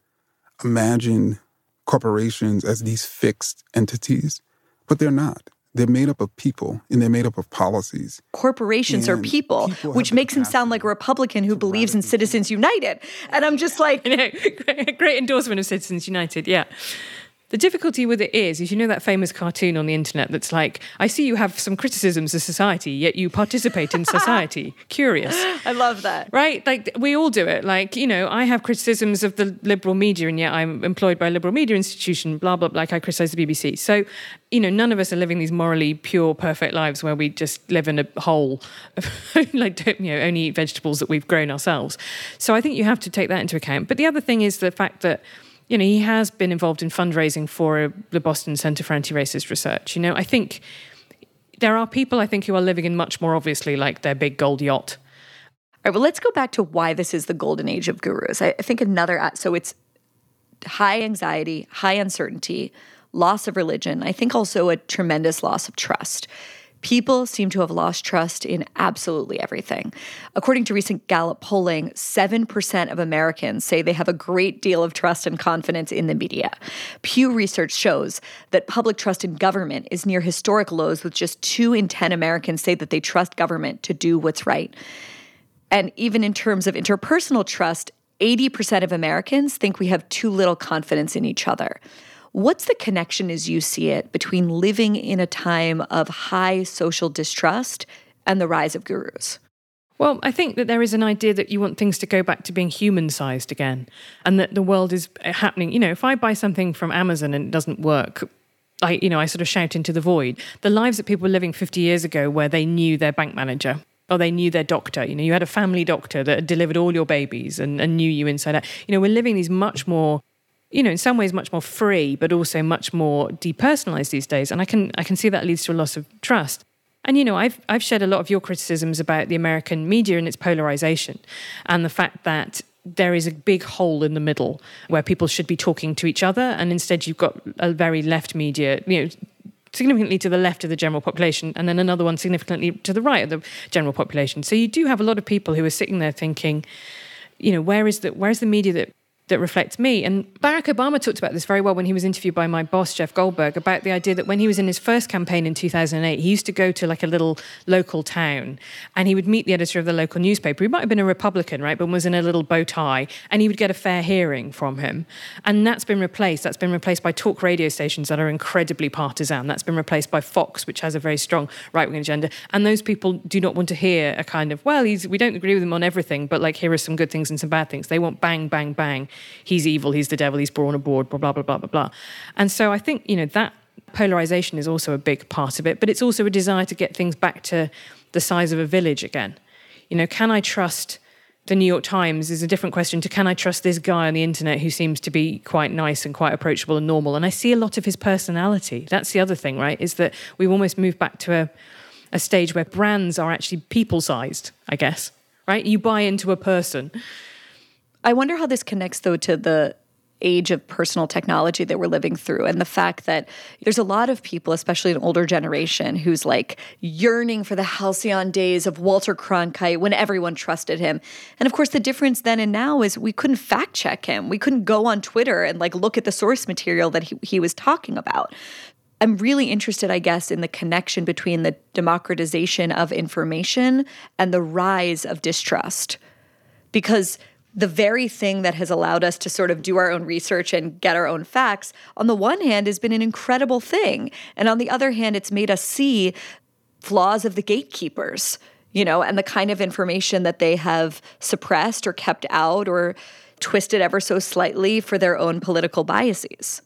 imagine corporations as these fixed entities, but they're not. They're made up of people and they're made up of policies. Corporations And are people, which makes him sound like a Republican who believes in Citizens United. And I'm just like, Great endorsement of Citizens United, yeah. The difficulty with it is, is you know that famous cartoon on the internet that's like, I see you have some criticisms of society, yet you participate in society. Curious. I love that. Right? Like we all do it. Like, you know, I have criticisms of the liberal media and yet I'm employed by a liberal media institution, blah, blah, blah. Like I criticize the BBC. So, you know, none of us are living these morally pure, perfect lives where we just live in a hole, like, don't, you know, only eat vegetables that we've grown ourselves. So I think you have to take that into account. But the other thing is the fact that, you know, he has been involved in fundraising for the Boston Center for Anti-Racist Research. You know, I think there are people I think who are living in much more obviously like their big gold yacht. All right, well, let's go back to why this is the golden age of gurus. I, I think another, uh, so it's high anxiety, high uncertainty, loss of religion. I think also a tremendous loss of trust. People seem to have lost trust in absolutely everything. According to recent Gallup polling, 7% of Americans say they have a great deal of trust and confidence in the media. Pew Research shows that public trust in government is near historic lows, with just 2 in 10 Americans say that they trust government to do what's right. And even in terms of interpersonal trust, 80% of Americans think we have too little confidence in each other. What's the connection as you see it between living in a time of high social distrust and the rise of gurus? Well, I think that there is an idea that you want things to go back to being human sized again and that the world is uh, happening. You know, if I buy something from Amazon and it doesn't work, I, you know, I sort of shout into the void. The lives that people were living 50 years ago where they knew their bank manager or they knew their doctor. You know, you had a family doctor that delivered all your babies and, and knew you inside out. You know, we're living these much more you know, in some ways much more free, but also much more depersonalized these days. And I can I can see that leads to a loss of trust. And you know, I've I've shared a lot of your criticisms about the American media and its polarization, and the fact that there is a big hole in the middle where people should be talking to each other, and instead you've got a very left media, you know, significantly to the left of the general population, and then another one significantly to the right of the general population. So you do have a lot of people who are sitting there thinking, you know, where is the where is the media that that reflects me. And Barack Obama talked about this very well when he was interviewed by my boss, Jeff Goldberg, about the idea that when he was in his first campaign in 2008, he used to go to like a little local town and he would meet the editor of the local newspaper. He might have been a Republican, right, but was in a little bow tie, and he would get a fair hearing from him. And that's been replaced. That's been replaced by talk radio stations that are incredibly partisan. That's been replaced by Fox, which has a very strong right wing agenda. And those people do not want to hear a kind of, well, he's, we don't agree with him on everything, but like here are some good things and some bad things. They want bang, bang, bang he's evil, he's the devil, he's brawn aboard, blah, blah, blah, blah, blah, blah. And so I think, you know, that polarization is also a big part of it, but it's also a desire to get things back to the size of a village again. You know, can I trust the New York Times is a different question to can I trust this guy on the internet who seems to be quite nice and quite approachable and normal? And I see a lot of his personality. That's the other thing, right? Is that we've almost moved back to a, a stage where brands are actually people sized, I guess, right? You buy into a person. I wonder how this connects, though, to the age of personal technology that we're living through and the fact that there's a lot of people especially an older generation who's like yearning for the halcyon days of Walter Cronkite when everyone trusted him and of course the difference then and now is we couldn't fact check him we couldn't go on Twitter and like look at the source material that he, he was talking about I'm really interested, I guess, in the connection between the democratization of information and the rise of distrust. Because the very thing that has allowed us to sort of do our own research and get our own facts, on the one hand, has been an incredible thing. And on the other hand, it's made us see flaws of the gatekeepers, you know, and the kind of information that they have suppressed or kept out or twisted ever so slightly for their own political biases.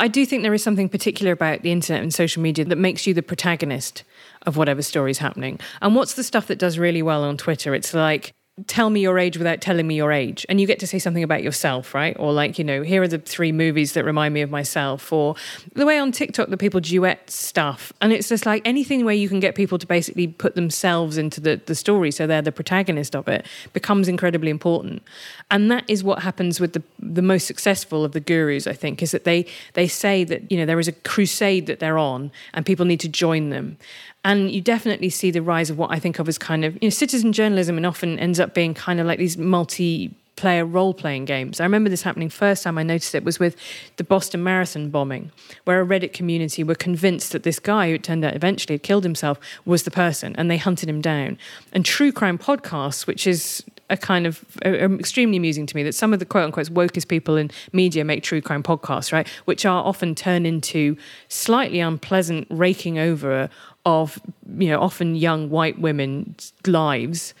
I do think there is something particular about the internet and social media that makes you the protagonist of whatever story is happening. And what's the stuff that does really well on Twitter? It's like, tell me your age without telling me your age. And you get to say something about yourself right? Or like you know here are the three movies that remind me of myself. Or the way on tiktok that people duet stuff. And it's just like anything where you can get people to basically put themselves into the, the story so they're the protagonist of it becomes incredibly important. And that is what happens with the the most successful of the gurus i think is that they they say that you know there is a crusade that they're on and people need to join them and you definitely see the rise of what I think of as kind of you know citizen journalism, and often ends up being kind of like these multi player role playing games. I remember this happening first time I noticed it was with the Boston Marathon bombing, where a Reddit community were convinced that this guy, who turned out eventually had killed himself, was the person, and they hunted him down. And true crime podcasts, which is a kind of extremely amusing to me that some of the quote unquote wokest people in media make true crime podcasts, right, which are often turned into slightly unpleasant raking over of you know often young white women's lives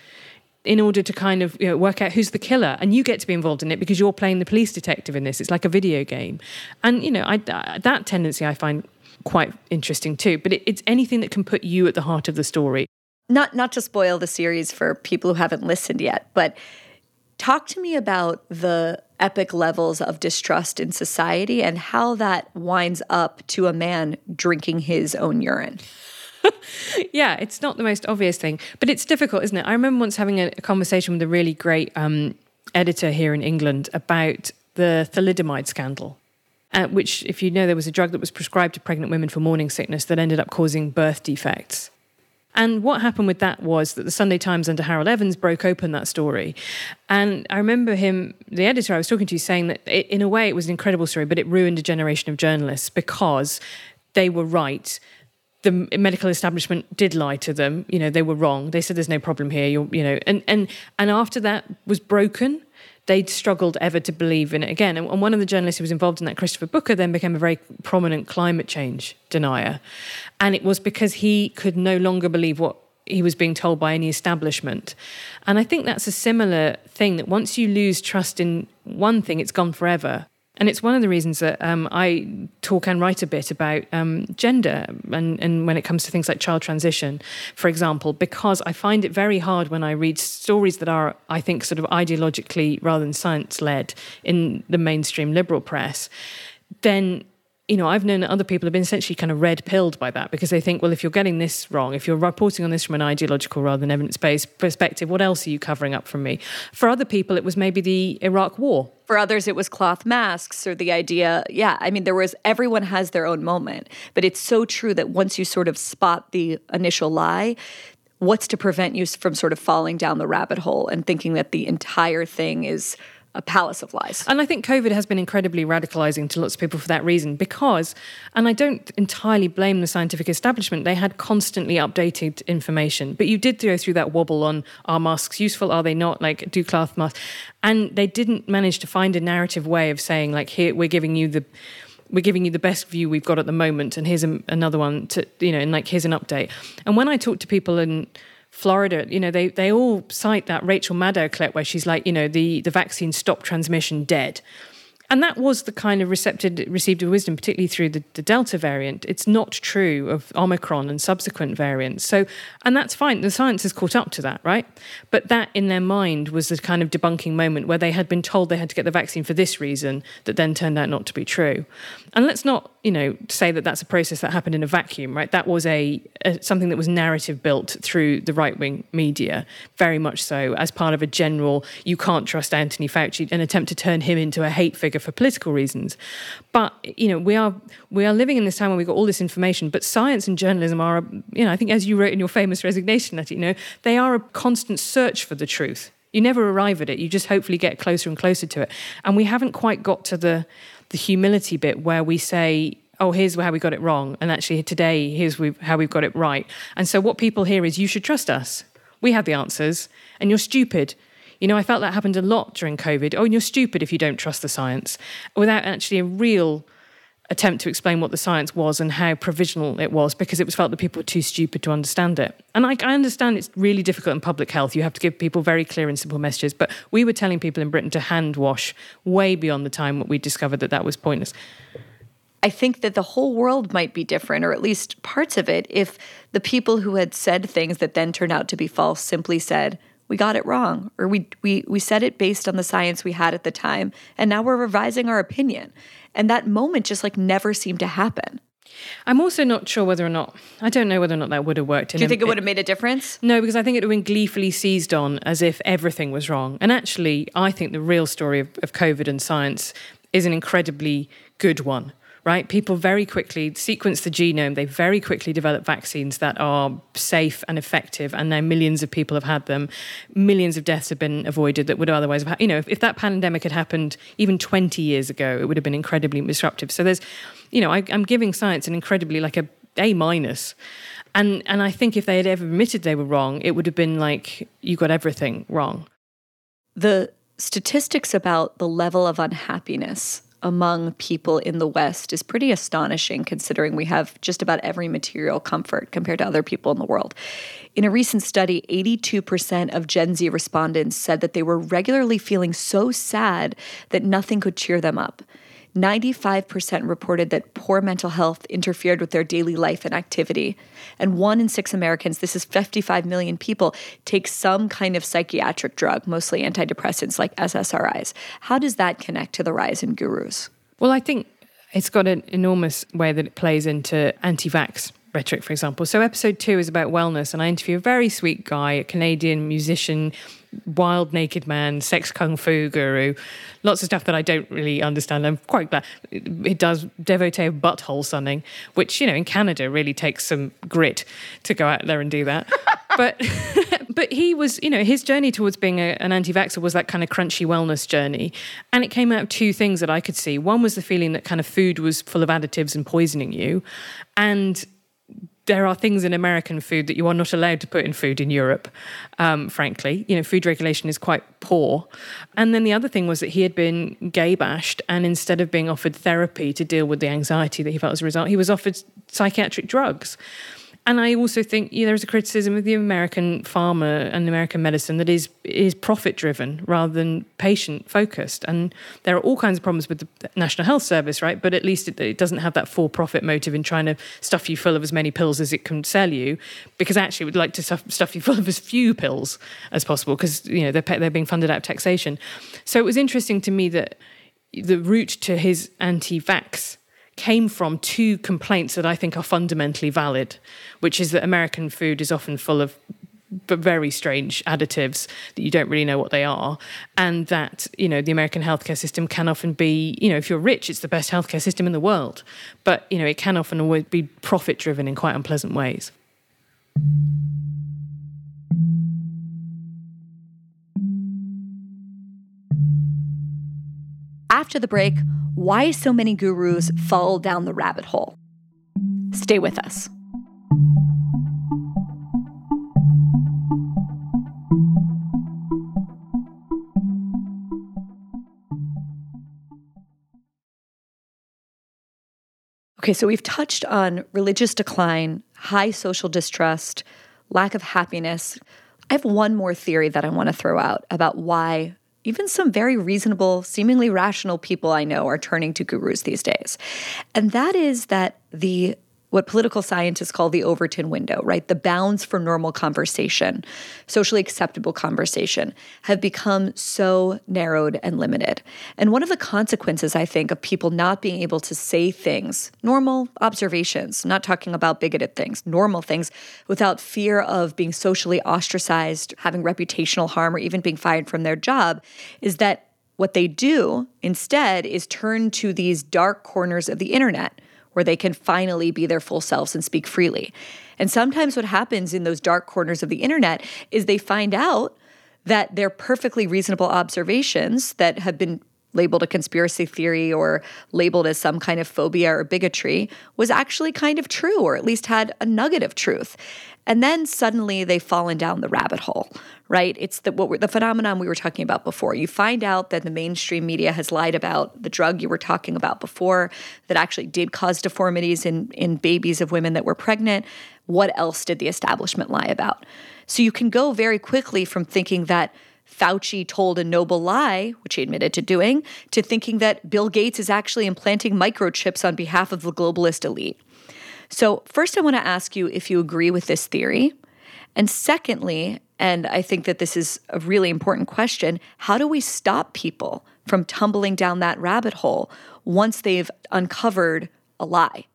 in order to kind of you know, work out who's the killer. And you get to be involved in it because you're playing the police detective in this. It's like a video game. And you know I, that tendency i find quite interesting too. But it, it's anything that can put you at the heart of the story not not to spoil the series for people who haven't listened yet but talk to me about the epic levels of distrust in society and how that winds up to a man drinking his own urine yeah, it's not the most obvious thing, but it's difficult, isn't it? I remember once having a, conversation with a really great um, editor here in England about the thalidomide scandal. Uh, which, if you know, there was a drug that was prescribed to pregnant women for morning sickness that ended up causing birth defects. And what happened with that was that the Sunday Times under Harold Evans broke open that story. And I remember him, the editor I was talking to, saying that it, in a way it was an incredible story, but it ruined a generation of journalists because they were right the medical establishment did lie to them. You know, they were wrong. They said there's no problem here. You're, you know, and and and after that was broken, they'd struggled ever to believe in it again. And, one of the journalists who was involved in that, Christopher Booker, then became a very prominent climate change denier, and it was because he could no longer believe what he was being told by any establishment. And I think that's a similar thing that once you lose trust in one thing, it's gone forever. And it's one of the reasons that um, I talk and write a bit about um, gender and, and when it comes to things like child transition, for example, because I find it very hard when I read stories that are, I think, sort of ideologically rather than science led in the mainstream liberal press. Then you know, I've known that other people have been essentially kind of red pilled by that because they think, well, if you're getting this wrong, if you're reporting on this from an ideological rather than evidence based perspective, what else are you covering up from me? For other people, it was maybe the Iraq war. For others, it was cloth masks or the idea. Yeah, I mean, there was everyone has their own moment, but it's so true that once you sort of spot the initial lie, what's to prevent you from sort of falling down the rabbit hole and thinking that the entire thing is a palace of lies. And I think COVID has been incredibly radicalizing to lots of people for that reason because, and I don't entirely blame the scientific establishment, they had constantly updated information. But you did go through that wobble on are masks useful, are they not? Like, do cloth masks? And they didn't manage to find a narrative way of saying, like, here, we're giving you the we're giving you the best view we've got at the moment and here's a, another one to you know and like here's an update and when i talk to people and Florida, you know, they, they all cite that Rachel Maddow clip where she's like, you know, the, the vaccine stopped transmission dead. And that was the kind of received wisdom, particularly through the, the, Delta variant. It's not true of Omicron and subsequent variants. So, and that's fine. The science has caught up to that, right? But that in their mind was the kind of debunking moment where they had been told they had to get the vaccine for this reason that then turned out not to be true. And let's not, you know, say that that's a process that happened in a vacuum, right? That was a, a something that was narrative built through the right wing media, very much so, as part of a general, you can't trust Anthony Fauci, an attempt to turn him into a hate figure for political reasons. But you know, we are we are living in this time when we've got all this information. But science and journalism are, you know, I think as you wrote in your famous resignation letter, you know, they are a constant search for the truth. You never arrive at it. You just hopefully get closer and closer to it. And we haven't quite got to the the humility bit where we say, oh, here's how we got it wrong. And actually, today, here's how we've got it right. And so, what people hear is, you should trust us. We have the answers, and you're stupid. You know, I felt that happened a lot during COVID. Oh, and you're stupid if you don't trust the science, without actually a real attempt to explain what the science was and how provisional it was because it was felt that people were too stupid to understand it. And I, I, understand it's really difficult in public health. You have to give people very clear and simple messages. But we were telling people in Britain to hand wash way beyond the time that we discovered that that was pointless. I think that the whole world might be different, or at least parts of it, if the people who had said things that then turned out to be false simply said, we got it wrong or we we we said it based on the science we had at the time and now we're revising our opinion and that moment just like never seemed to happen I'm also not sure whether or not I don't know whether or not that would have worked. Do you think it would have made a difference? No, because I think it would have been gleefully seized on as if everything was wrong. And actually, I think the real story of, of COVID and science is an incredibly good one right? People very quickly sequence the genome. They very quickly develop vaccines that are safe and effective. And now millions of people have had them. Millions of deaths have been avoided that would otherwise have, happened. you know, if, if that pandemic had happened even 20 years ago, it would have been incredibly disruptive. So there's, you know, I, I'm giving science an incredibly like a A minus. And, and I think if they had ever admitted they were wrong, it would have been like, you got everything wrong. The statistics about the level of unhappiness among people in the West is pretty astonishing considering we have just about every material comfort compared to other people in the world. In a recent study, 82% of Gen Z respondents said that they were regularly feeling so sad that nothing could cheer them up. 95% reported that poor mental health interfered with their daily life and activity. And one in six Americans, this is 55 million people, take some kind of psychiatric drug, mostly antidepressants like SSRIs. How does that connect to the rise in gurus? Well, I think it's got an enormous way that it plays into anti vax rhetoric, for example. So, episode two is about wellness, and I interview a very sweet guy, a Canadian musician, wild naked man, sex kung fu guru, lots of stuff that I don't really understand. I'm quite glad it does devotee of butthole sunning, which you know in Canada really takes some grit to go out there and do that. but but he was you know his journey towards being a, an anti-vaxxer was that kind of crunchy wellness journey, and it came out of two things that I could see. One was the feeling that kind of food was full of additives and poisoning you, and there are things in American food that you are not allowed to put in food in Europe, um, frankly. You know, food regulation is quite poor. And then the other thing was that he had been gay bashed, and instead of being offered therapy to deal with the anxiety that he felt as a result, he was offered psychiatric drugs. And I also think you know, there's a criticism of the American pharma and American medicine that is is profit driven rather than patient focused. And there are all kinds of problems with the National Health Service, right? But at least it, it doesn't have that for profit motive in trying to stuff you full of as many pills as it can sell you, because actually it would like to stuff, stuff you full of as few pills as possible, because you know they're they're being funded out of taxation. So it was interesting to me that the route to his anti-vax came from two complaints that I think are fundamentally valid, which is that American food is often full of but very strange additives that you don't really know what they are and that you know the american healthcare system can often be you know if you're rich it's the best healthcare system in the world but you know it can often always be profit driven in quite unpleasant ways. After the break, why so many gurus fall down the rabbit hole. Stay with us. Okay, so we've touched on religious decline, high social distrust, lack of happiness. I have one more theory that I want to throw out about why even some very reasonable, seemingly rational people I know are turning to gurus these days. And that is that the what political scientists call the Overton window, right? The bounds for normal conversation, socially acceptable conversation, have become so narrowed and limited. And one of the consequences, I think, of people not being able to say things, normal observations, not talking about bigoted things, normal things, without fear of being socially ostracized, having reputational harm, or even being fired from their job, is that what they do instead is turn to these dark corners of the internet where they can finally be their full selves and speak freely. And sometimes what happens in those dark corners of the internet is they find out that they're perfectly reasonable observations that have been labeled a conspiracy theory or labeled as some kind of phobia or bigotry was actually kind of true or at least had a nugget of truth. And then suddenly they've fallen down the rabbit hole, right? It's the what the phenomenon we were talking about before. You find out that the mainstream media has lied about the drug you were talking about before that actually did cause deformities in in babies of women that were pregnant. What else did the establishment lie about? So you can go very quickly from thinking that Fauci told a noble lie, which he admitted to doing, to thinking that Bill Gates is actually implanting microchips on behalf of the globalist elite. So, first, I want to ask you if you agree with this theory. And secondly, and I think that this is a really important question how do we stop people from tumbling down that rabbit hole once they've uncovered a lie?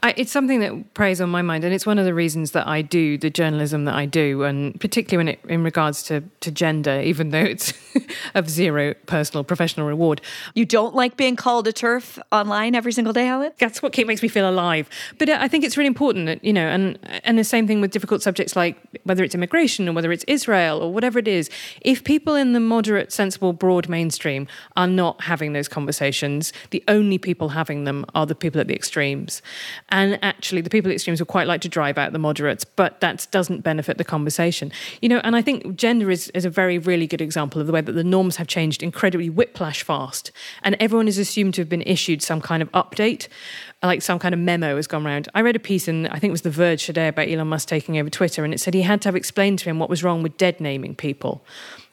I, it's something that preys on my mind, and it's one of the reasons that I do the journalism that I do, and particularly when it in regards to to gender, even though it's of zero personal professional reward. You don't like being called a turf online every single day, Helen? That's what makes me feel alive. But uh, I think it's really important that you know, and and the same thing with difficult subjects like whether it's immigration or whether it's Israel or whatever it is. If people in the moderate, sensible, broad mainstream are not having those conversations, the only people having them are the people at the extremes. And actually, the people at extremes would quite like to drive out the moderates, but that doesn't benefit the conversation. You know, and I think gender is, is a very, really good example of the way that the norms have changed incredibly whiplash fast. And everyone is assumed to have been issued some kind of update, like some kind of memo has gone around. I read a piece in, I think it was The Verge today about Elon Musk taking over Twitter, and it said he had to have explained to him what was wrong with dead naming people.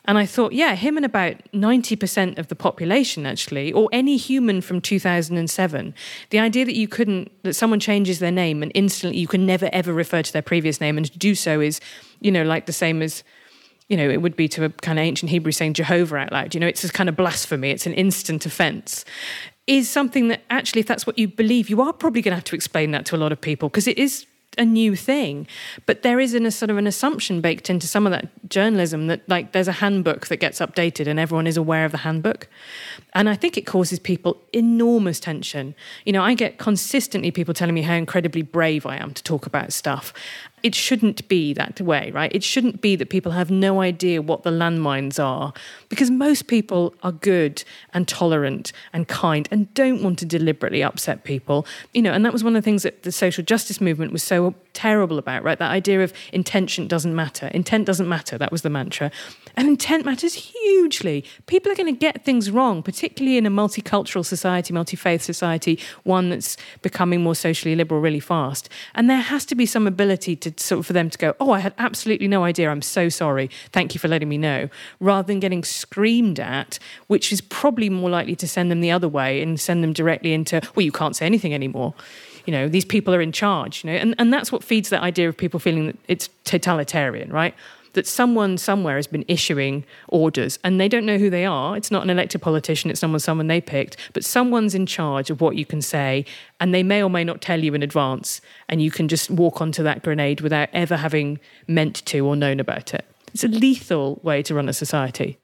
And I thought, yeah, him and about 90% of the population, actually, or any human from 2007, the idea that you couldn't, that someone changes their name and instantly you can never ever refer to their previous name and to do so is, you know, like the same as, you know, it would be to a kind of ancient Hebrew saying Jehovah out loud. You know, it's a kind of blasphemy, it's an instant offense. Is something that actually, if that's what you believe, you are probably going to have to explain that to a lot of people because it is a new thing. But there is a sort of an assumption baked into some of that journalism that like there's a handbook that gets updated and everyone is aware of the handbook. And I think it causes people enormous tension. You know, I get consistently people telling me how incredibly brave I am to talk about stuff it shouldn't be that way, right? It shouldn't be that people have no idea what the landmines are because most people are good and tolerant and kind and don't want to deliberately upset people. You know, and that was one of the things that the social justice movement was so terrible about, right? That idea of intention doesn't matter. Intent doesn't matter. That was the mantra. And intent matters hugely. People are going to get things wrong, particularly in a multicultural society, multi faith society, one that's becoming more socially liberal really fast. And there has to be some ability to sort of for them to go, Oh, I had absolutely no idea. I'm so sorry. Thank you for letting me know. Rather than getting screamed at, which is probably more likely to send them the other way and send them directly into, Well, you can't say anything anymore you know these people are in charge you know and, and that's what feeds that idea of people feeling that it's totalitarian right that someone somewhere has been issuing orders and they don't know who they are. It's not an elected politician, it's someone someone they picked, but someone's in charge of what you can say and they may or may not tell you in advance and you can just walk onto that grenade without ever having meant to or known about it. It's a lethal way to run a society.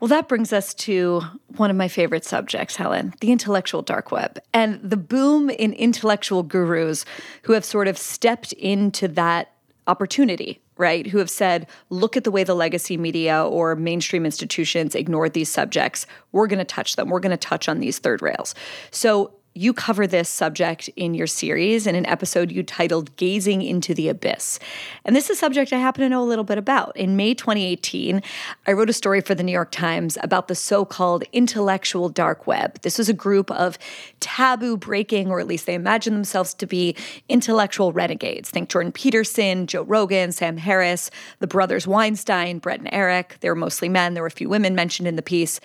Well, that brings us to one of my favorite subjects, Helen the intellectual dark web and the boom in intellectual gurus who have sort of stepped into that opportunity right, who have said, look at the way the legacy media or mainstream institutions ignored these subjects. We're going to touch them. We're going to touch on these third rails. So you cover this subject in your series in an episode you titled Gazing into the Abyss. And this is a subject I happen to know a little bit about. In May 2018, I wrote a story for the New York Times about the so called intellectual dark web. This was a group of taboo breaking, or at least they imagine themselves to be intellectual renegades. Think Jordan Peterson, Joe Rogan, Sam Harris, the brothers Weinstein, Bret and Eric. They were mostly men, there were a few women mentioned in the piece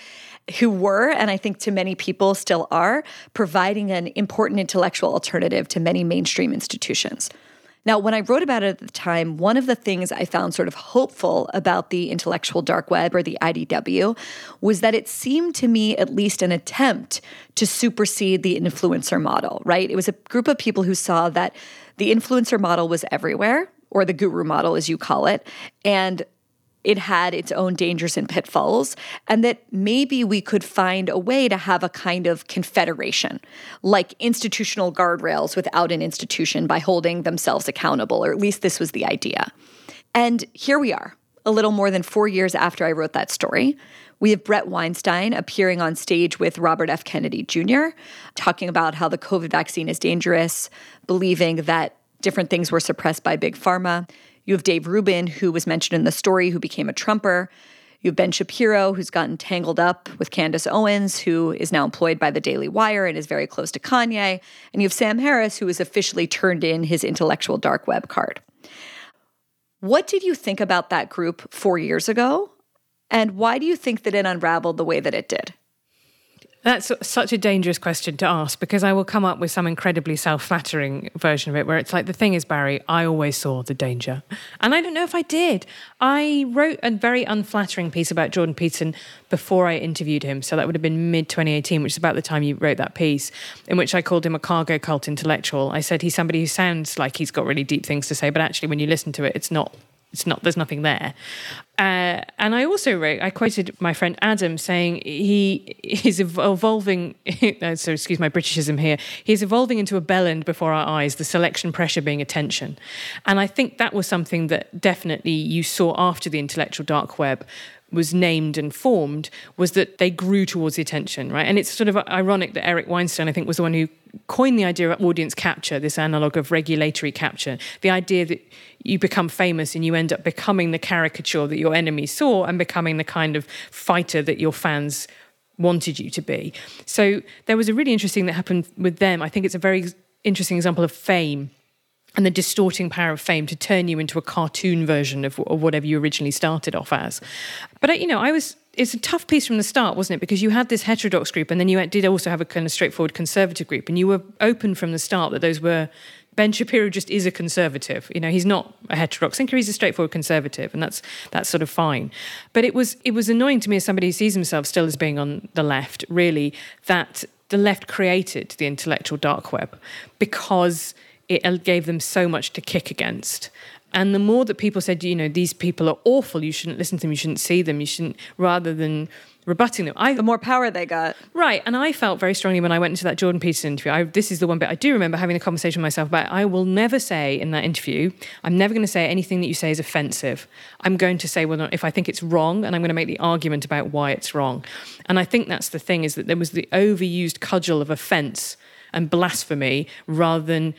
who were, and I think to many people still are, providing an important intellectual alternative to many mainstream institutions. Now, when I wrote about it at the time, one of the things I found sort of hopeful about the intellectual dark web or the IDW was that it seemed to me at least an attempt to supersede the influencer model, right? It was a group of people who saw that the influencer model was everywhere, or the guru model, as you call it, and it had its own dangers and pitfalls, and that maybe we could find a way to have a kind of confederation, like institutional guardrails without an institution by holding themselves accountable, or at least this was the idea. And here we are, a little more than four years after I wrote that story. We have Bret Weinstein appearing on stage with Robert F. Kennedy Jr., talking about how the COVID vaccine is dangerous, believing that different things were suppressed by Big Pharma. You have Dave Rubin, who was mentioned in the story, who became a Trumper. You have Ben Shapiro, who's gotten tangled up with Candace Owens, who is now employed by the Daily Wire and is very close to Kanye. And you have Sam Harris, who has officially turned in his intellectual dark web card. What did you think about that group four years ago? And why do you think that it unraveled the way that it did? That's such a dangerous question to ask because I will come up with some incredibly self flattering version of it where it's like, the thing is, Bari, I always saw the danger. And I don't know if I did. I wrote a very unflattering piece about Jordan Peterson before I interviewed him. So that would have been mid 2018, which is about the time you wrote that piece, in which I called him a cargo cult intellectual. I said he's somebody who sounds like he's got really deep things to say, but actually, when you listen to it, it's not it's not there's nothing there. Uh, and i also wrote i quoted my friend adam saying he is evolving so excuse my britishism here. He's evolving into a bellend before our eyes the selection pressure being attention. And i think that was something that definitely you saw after the intellectual dark web was named and formed was that they grew towards the attention, right? And it's sort of ironic that Eric Weinstein, I think, was the one who coined the idea of audience capture, this analog of regulatory capture, the idea that you become famous and you end up becoming the caricature that your enemy saw and becoming the kind of fighter that your fans wanted you to be. So there was a really interesting that happened with them. I think it's a very interesting example of fame and the distorting power of fame to turn you into a cartoon version of, of whatever you originally started off as. But uh, you know, I was it's a tough piece from the start, wasn't it? Because you had this heterodox group, and then you did also have a kind of straightforward conservative group, and you were open from the start that those were Ben Shapiro just is a conservative. You know, he's not a heterodox thinker; he's a straightforward conservative, and that's that's sort of fine. But it was it was annoying to me as somebody who sees himself still as being on the left, really, that the left created the intellectual dark web because it gave them so much to kick against. And the more that people said, you know, these people are awful, you shouldn't listen to them, you shouldn't see them, you shouldn't, rather than rebutting them. I, the more power they got. Right. And I felt very strongly when I went into that Jordan Peterson interview. I, this is the one bit I do remember having a conversation with myself about. I will never say in that interview, I'm never going to say anything that you say is offensive. I'm going to say well, if I think it's wrong, and I'm going to make the argument about why it's wrong. And I think that's the thing is that there was the overused cudgel of offense and blasphemy rather than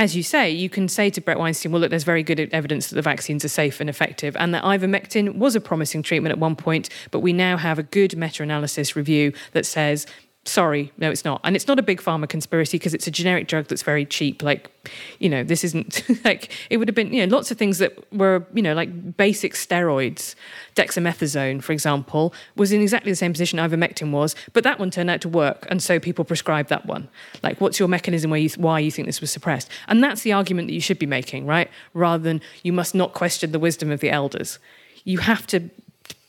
as you say, you can say to Bret Weinstein, well, look, there's very good evidence that the vaccines are safe and effective, and that ivermectin was a promising treatment at one point, but we now have a good meta analysis review that says sorry, no, it's not. And it's not a big pharma conspiracy because it's a generic drug that's very cheap. Like, you know, this isn't like it would have been, you know, lots of things that were, you know, like basic steroids. Dexamethasone, for example, was in exactly the same position ivermectin was, but that one turned out to work. And so people prescribed that one. Like, what's your mechanism where you, why you think this was suppressed? And that's the argument that you should be making, right? Rather than you must not question the wisdom of the elders. You have to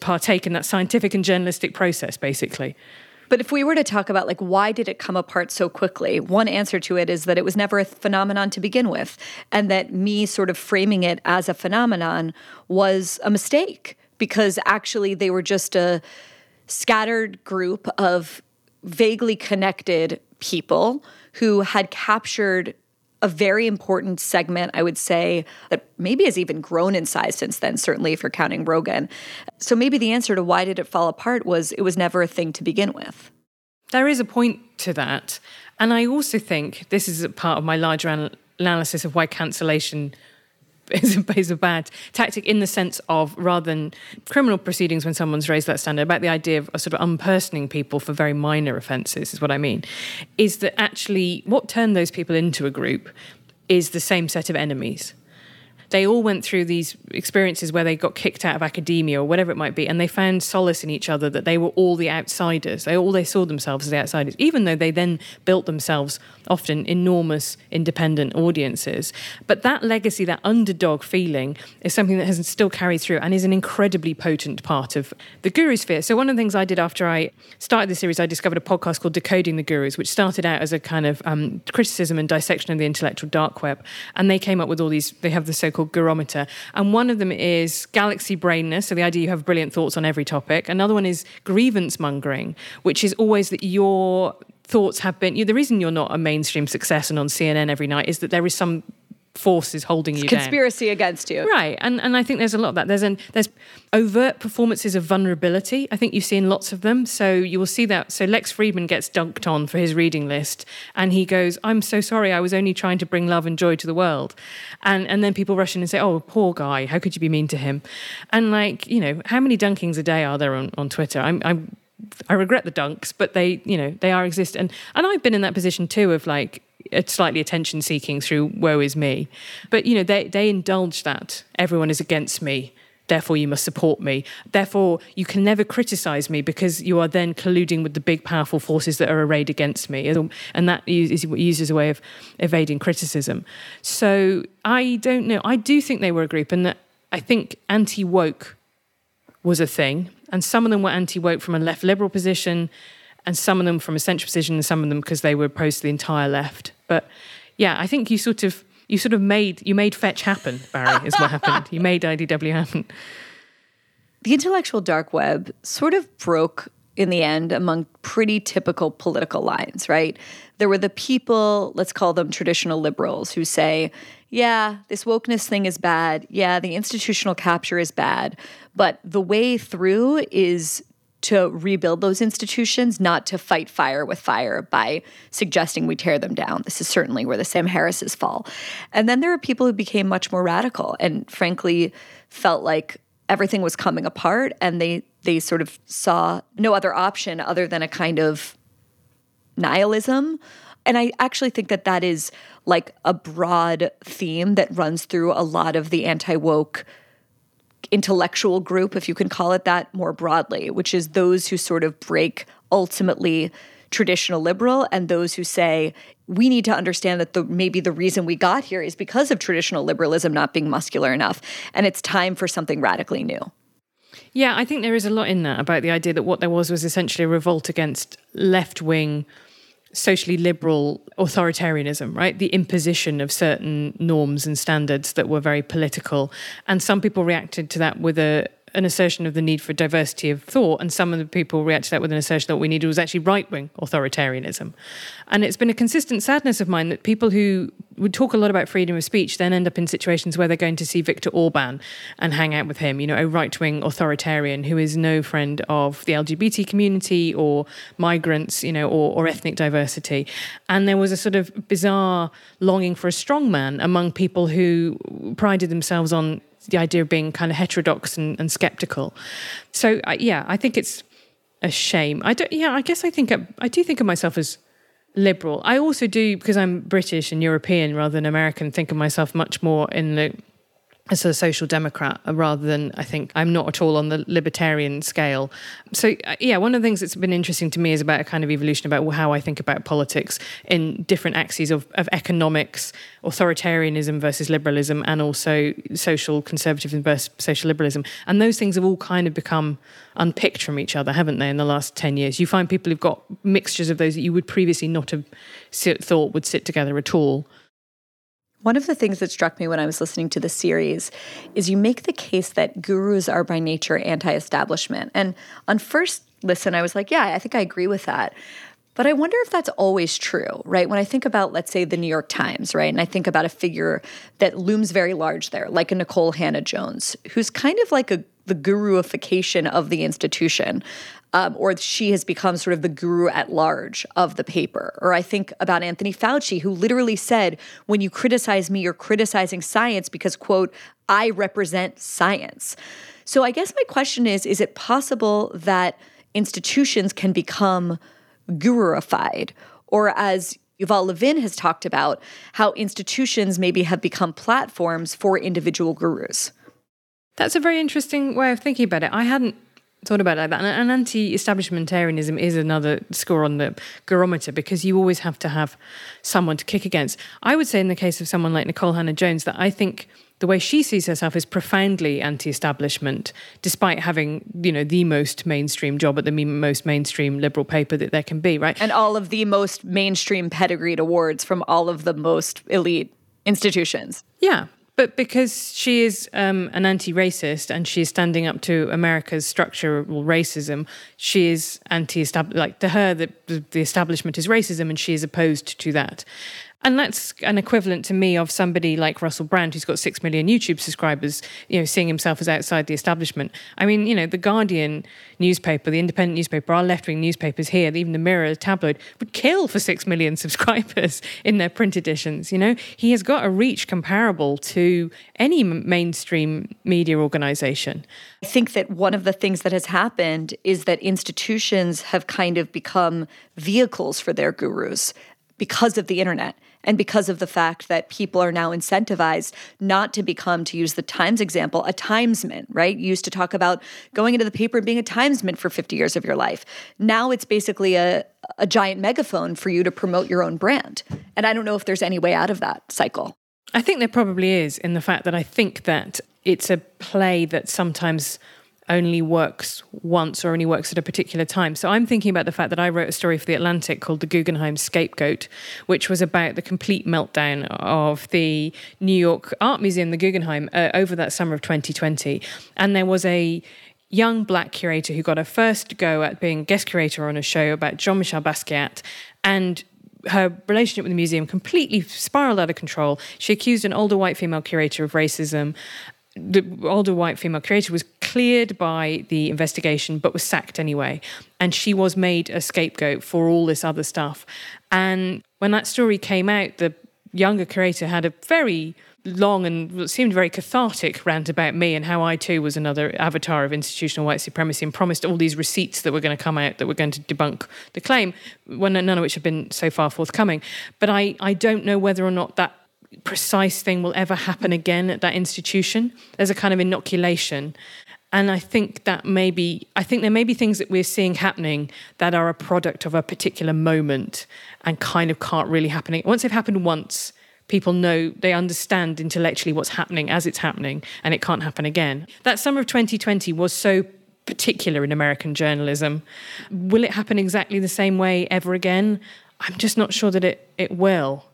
partake in that scientific and journalistic process, basically. But if we were to talk about like why did it come apart so quickly, one answer to it is that it was never a phenomenon to begin with, and that me sort of framing it as a phenomenon was a mistake because actually they were just a scattered group of vaguely connected people who had captured a very important segment, I would say, that maybe has even grown in size since then, certainly if you're counting Rogan. So maybe the answer to why did it fall apart was it was never a thing to begin with. There is a point to that. And I also think this is a part of my larger an- analysis of why cancellation is a, is a bad tactic in the sense of rather than criminal proceedings when someone's raised that standard, about the idea of sort of unpersoning people for very minor offences, is what I mean, is that actually what turned those people into a group is the same set of enemies they all went through these experiences where they got kicked out of academia or whatever it might be, and they found solace in each other that they were all the outsiders. They all they saw themselves as the outsiders, even though they then built themselves often enormous independent audiences. But that legacy, that underdog feeling, is something that has still carried through and is an incredibly potent part of the guru sphere. So one of the things I did after I started the series, I discovered a podcast called Decoding the Gurus, which started out as a kind of um, criticism and dissection of the intellectual dark web, and they came up with all these. They have the so-called called Gurometer. And one of them is galaxy brainness, so the idea you have brilliant thoughts on every topic. Another one is grievance mongering, which is always that your thoughts have been you, the reason you're not a mainstream success and on CNN every night is that there is some forces holding you conspiracy down. against you. Right and and i think there's a lot of that. There's an there's overt performances of vulnerability. I think you've seen lots of them. So you will see that so lex fridman gets dunked on for his reading list and he goes i'm so sorry i was only trying to bring love and joy to the world. And and then people rush in and say oh poor guy how could you be mean to him? And like you know how many dunkings a day are there on, on twitter? I'm i'm I regret the dunks, but they, you know, they are exist, and and I've been in that position too of like slightly attention seeking through woe is me. But, you know, they, they indulge that everyone is against me therefore you must support me. Therefore, you can never criticize me because you are then colluding with the big, powerful forces that are arrayed against me. And that is used as a way of evading criticism. So I don't know. I do think they were a group, and that I think anti woke was a thing. And some of them were anti woke from a left liberal position, and some of them from a central position, and some of them because they were opposed to the entire left. But yeah, I think you sort of you sort of made you made fetch happen, Bari, is what happened. You made IDW happen. The intellectual dark web sort of broke in the end among pretty typical political lines, right? There were the people, let's call them traditional liberals, who say, yeah, this wokeness thing is bad. Yeah, the institutional capture is bad. But the way through is to rebuild those institutions, not to fight fire with fire by suggesting we tear them down. This is certainly where the Sam Harrises fall. And then there are people who became much more radical and frankly felt like everything was coming apart and they they sort of saw no other option other than a kind of nihilism. And I actually think that that is like a broad theme that runs through a lot of the anti woke intellectual group, if you can call it that more broadly, which is those who sort of break ultimately traditional liberal and those who say we need to understand that the maybe the reason we got here is because of traditional liberalism not being muscular enough and it's time for something radically new. Yeah, I think there is a lot in that about the idea that what there was was essentially a revolt against left wing socially liberal authoritarianism, right? The imposition of certain norms and standards that were very political. And some people reacted to that with a an assertion of the need for diversity of thought, and some of the people reacted to that with an assertion that we needed was actually right wing authoritarianism. And it's been a consistent sadness of mine that people who would talk a lot about freedom of speech then end up in situations where they're going to see Viktor Orban and hang out with him, you know, a right wing authoritarian who is no friend of the LGBT community or migrants, you know, or, or ethnic diversity. And there was a sort of bizarre longing for a strong man among people who prided themselves on the idea of being kind of heterodox and, and skeptical. So uh, yeah, I think it's a shame. I don't. Yeah, I guess I think I, I do think of myself as liberal. I also do because I'm British and European rather than American. Think of myself much more in the as a social democrat rather than I think I'm not at all on the libertarian scale. So uh, yeah, one of the things that's been interesting to me is about a kind of evolution about how I think about politics in different axes of, of economics, authoritarianism versus liberalism, and also social conservatism versus social liberalism. And those things have all kind of become unpicked from each other, haven't they, in the last 10 years? You find people who've got mixtures of those that you would previously not have thought would sit together at all. One of the things that struck me when I was listening to the series is you make the case that gurus are by nature anti establishment. And on first listen, I was like, yeah, I think I agree with that. But I wonder if that's always true, right? When I think about, let's say, the New York Times, right? And I think about a figure that looms very large there, like a Nikole Hannah Jones, who's kind of like a the guruification of the institution um, or she has become sort of the guru at large of the paper. Or I think about Anthony Fauci, who literally said, when you criticize me, you're criticizing science because, quote, I represent science. So I guess my question is is it possible that institutions can become guruified? Or as Yuval Levin has talked about, how institutions maybe have become platforms for individual gurus. That's a very interesting way of thinking about it. I hadn't thought about it like that. And, and anti-establishmentarianism is another score on the gurometer because you always have to have someone to kick against. I would say in the case of someone like Nikole Hannah Jones that I think the way she sees herself is profoundly anti-establishment, despite having you know the most mainstream job at the most mainstream liberal paper that there can be, right? And all of the most mainstream pedigreed awards from all of the most elite institutions. Yeah, but because she is um, an anti-racist and she is standing up to America's structural racism, she is anti-establishment. Like to her, the, the establishment is racism, and she is opposed to that. And that's an equivalent to me of somebody like Russell Brand, who's got six million YouTube subscribers, you know, seeing himself as outside the establishment. I mean, you know, the Guardian newspaper, the independent newspaper, our left wing newspapers here, even the Mirror tabloid, would kill for six million subscribers in their print editions. You know, he has got a reach comparable to any mainstream media organization. I think that one of the things that has happened is that institutions have kind of become vehicles for their gurus because of the internet and because of the fact that people are now incentivized not to become, to use the Times example, a timesman, right? You used to talk about going into the paper and being a timesman for 50 years of your life. Now it's basically a, a giant megaphone for you to promote your own brand. And I don't know if there's any way out of that cycle. I think there probably is in the fact that I think that it's a play that sometimes only works once or only works at a particular time. So I'm thinking about the fact that I wrote a story for The Atlantic called The Guggenheim Scapegoat, which was about the complete meltdown of the New York Art Museum, the Guggenheim, uh, over that summer of 2020. And there was a young black curator who got her first go at being guest curator on a show about Jean Michel Basquiat. And her relationship with the museum completely spiraled out of control. She accused an older white female curator of racism the older white female creator was cleared by the investigation but was sacked anyway and she was made a scapegoat for all this other stuff and when that story came out the younger creator had a very long and seemed very cathartic rant about me and how I too was another avatar of institutional white supremacy and promised all these receipts that were going to come out that were going to debunk the claim, when none of which have been so far forthcoming. But I, I don't know whether or not that precise thing will ever happen again at that institution. There's a kind of inoculation. And I think that maybe, I think there may be things that we're seeing happening that are a product of a particular moment and kind of can't really happen. Once they've happened once, people know, they understand intellectually what's happening as it's happening and it can't happen again. That summer of 2020 was so particular in American journalism. Will it happen exactly the same way ever again? I'm just not sure that it, it will.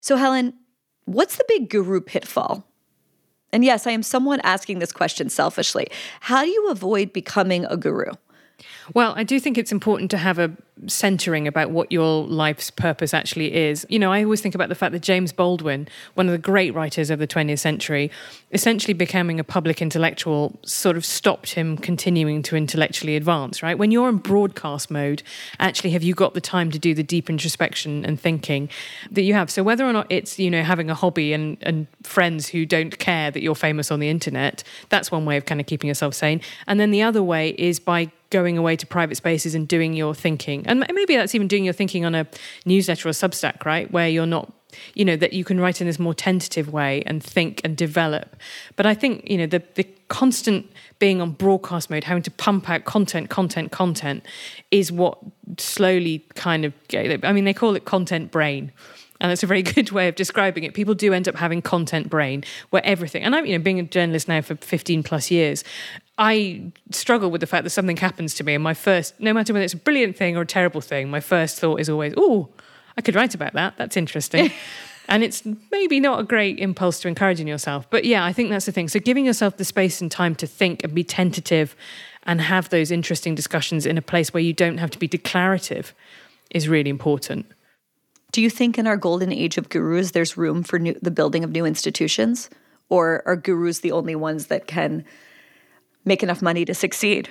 So, Helen, What's the big guru pitfall? And yes, I am someone asking this question selfishly. How do you avoid becoming a guru? Well, I do think it's important to have a centering about what your life's purpose actually is. You know, I always think about the fact that James Baldwin, one of the great writers of the 20th century, essentially becoming a public intellectual sort of stopped him continuing to intellectually advance, right? When you're in broadcast mode, actually, have you got the time to do the deep introspection and thinking that you have? So whether or not it's, you know, having a hobby and, and friends who don't care that you're famous on the internet, that's one way of kind of keeping yourself sane. And then the other way is by going away to private spaces and doing your thinking. And maybe that's even doing your thinking on a newsletter or Substack, right? Where you're not, you know, that you can write in this more tentative way and think and develop. But I think, you know, the, the constant being on broadcast mode, having to pump out content, content, content is what slowly kind of, I mean, they call it content brain and that's a very good way of describing it. People do end up having content brain where everything, and I'm, you know, being a journalist now for 15 plus years, I struggle with the fact that something happens to me, and my first, no matter whether it's a brilliant thing or a terrible thing, my first thought is always, oh, I could write about that. That's interesting. and it's maybe not a great impulse to encourage in yourself. But yeah, I think that's the thing. So giving yourself the space and time to think and be tentative and have those interesting discussions in a place where you don't have to be declarative is really important. Do you think in our golden age of gurus, there's room for new, the building of new institutions? Or are gurus the only ones that can make enough money to succeed?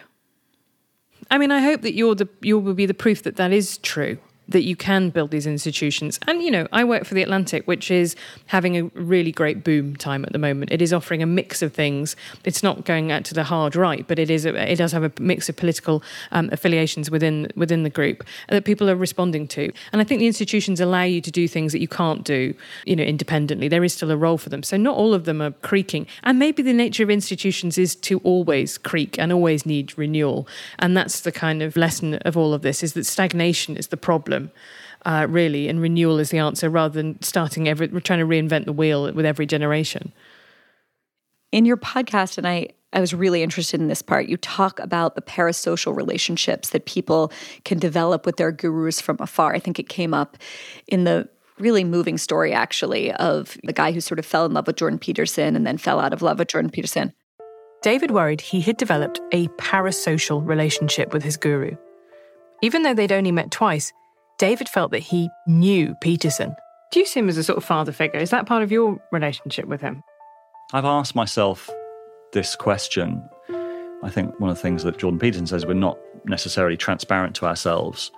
I mean, I hope that you're the you will be the proof that that is true that you can build these institutions. And, you know, I work for The Atlantic, which is having a really great boom time at the moment. It is offering a mix of things. It's not going out to the hard right, but it is a, it does have a mix of political um, affiliations within within the group that people are responding to. And I think the institutions allow you to do things that you can't do, you know, independently. There is still a role for them. So not all of them are creaking. And maybe the nature of institutions is to always creak and always need renewal. And that's the kind of lesson of all of this is that stagnation is the problem problem, uh, really, and renewal is the answer rather than starting every, trying to reinvent the wheel with every generation. In your podcast, and I, I was really interested in this part. You talk about the parasocial relationships that people can develop with their gurus from afar. I think it came up in the really moving story, actually, of the guy who sort of fell in love with Jordan Peterson and then fell out of love with Jordan Peterson. David worried he had developed a parasocial relationship with his guru. Even though they'd only met twice, David felt that he knew Peterson. Do you see him as a sort of father figure? Is that part of your relationship with him? I've asked myself this question. I think one of the things that Jordan Peterson says, we're not necessarily transparent to ourselves.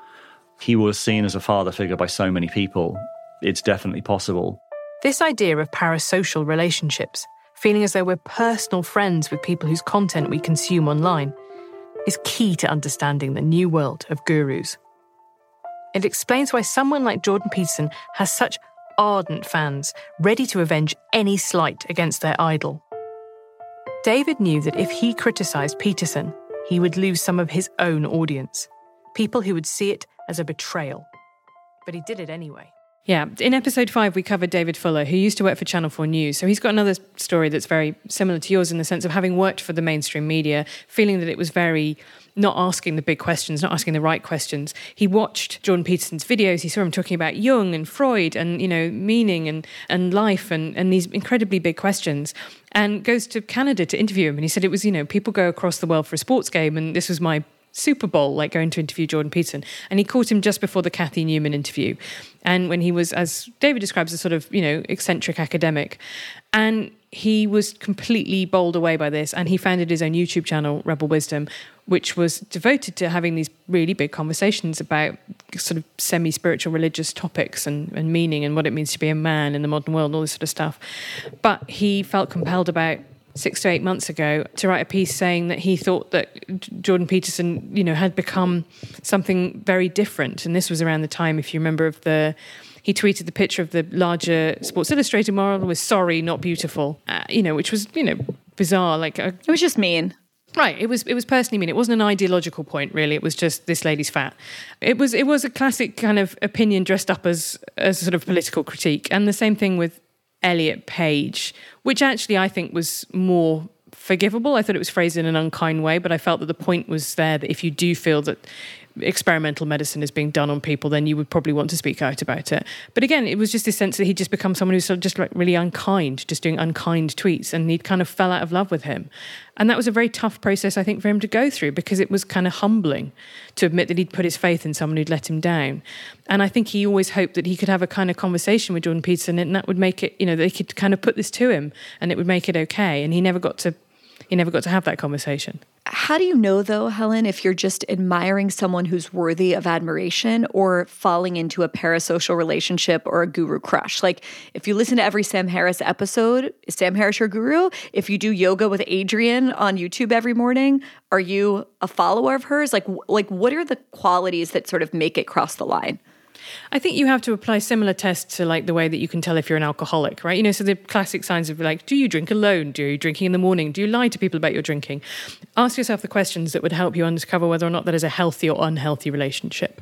He was seen as a father figure by so many people. It's definitely possible. This idea of parasocial relationships, feeling as though we're personal friends with people whose content we consume online, is key to understanding the new world of gurus. It explains why someone like Jordan Peterson has such ardent fans, ready to avenge any slight against their idol. David knew that if he criticised Peterson, he would lose some of his own audience, people who would see it as a betrayal. But he did it anyway. Yeah, in episode five, we covered David Fuller, who used to work for Channel 4 News. So he's got another story that's very similar to yours in the sense of having worked for the mainstream media, feeling that it was very not asking the big questions, not asking the right questions. He watched Jordan Peterson's videos. He saw him talking about Jung and Freud and, you know, meaning and, and life and, and these incredibly big questions and goes to Canada to interview him. And he said it was, you know, people go across the world for a sports game and this was my Super Bowl, like going to interview Jordan Peterson. And he caught him just before the Cathy Newman interview. And when he was, as David describes, a sort of, you know, eccentric academic. And he was completely bowled away by this. And he founded his own YouTube channel, Rebel Wisdom, which was devoted to having these really big conversations about sort of semi spiritual religious topics and, and meaning and what it means to be a man in the modern world and all this sort of stuff. But he felt compelled about six to eight months ago to write a piece saying that he thought that Jordan Peterson, you know, had become something very different. And this was around the time, if you remember, of the he tweeted the picture of the larger Sports Illustrated model with "Sorry, not beautiful," uh, you know, which was you know bizarre. Like it was just mean. Right. It was it was personally mean. It wasn't an ideological point really. It was just this lady's fat. It was it was a classic kind of opinion dressed up as as a sort of political critique. And the same thing with Elliot Page, which actually I think was more forgivable. I thought it was phrased in an unkind way, but I felt that the point was there that if you do feel that experimental medicine is being done on people, then you would probably want to speak out about it. But again, it was just this sense that he'd just become someone who's sort of just like really unkind, just doing unkind tweets, and he'd kind of fell out of love with him. And that was a very tough process, I think, for him to go through because it was kind of humbling to admit that he'd put his faith in someone who'd let him down. And I think he always hoped that he could have a kind of conversation with Jordan Peterson and that would make it, you know, they could kind of put this to him and it would make it okay. And he never got to he never got to have that conversation. How do you know, though, Helen, if you're just admiring someone who's worthy of admiration or falling into a parasocial relationship or a guru crush? Like, if you listen to every Sam Harris episode, is Sam Harris your guru? If you do yoga with Adriene on YouTube every morning, are you a follower of hers? Like, like what are the qualities that sort of make it cross the line? I think you have to apply similar tests to like the way that you can tell if you're an alcoholic, right? You know, so the classic signs of like, do you drink alone? Do you drinking in the morning? Do you lie to people about your drinking? Ask yourself the questions that would help you uncover whether or not that is a healthy or unhealthy relationship.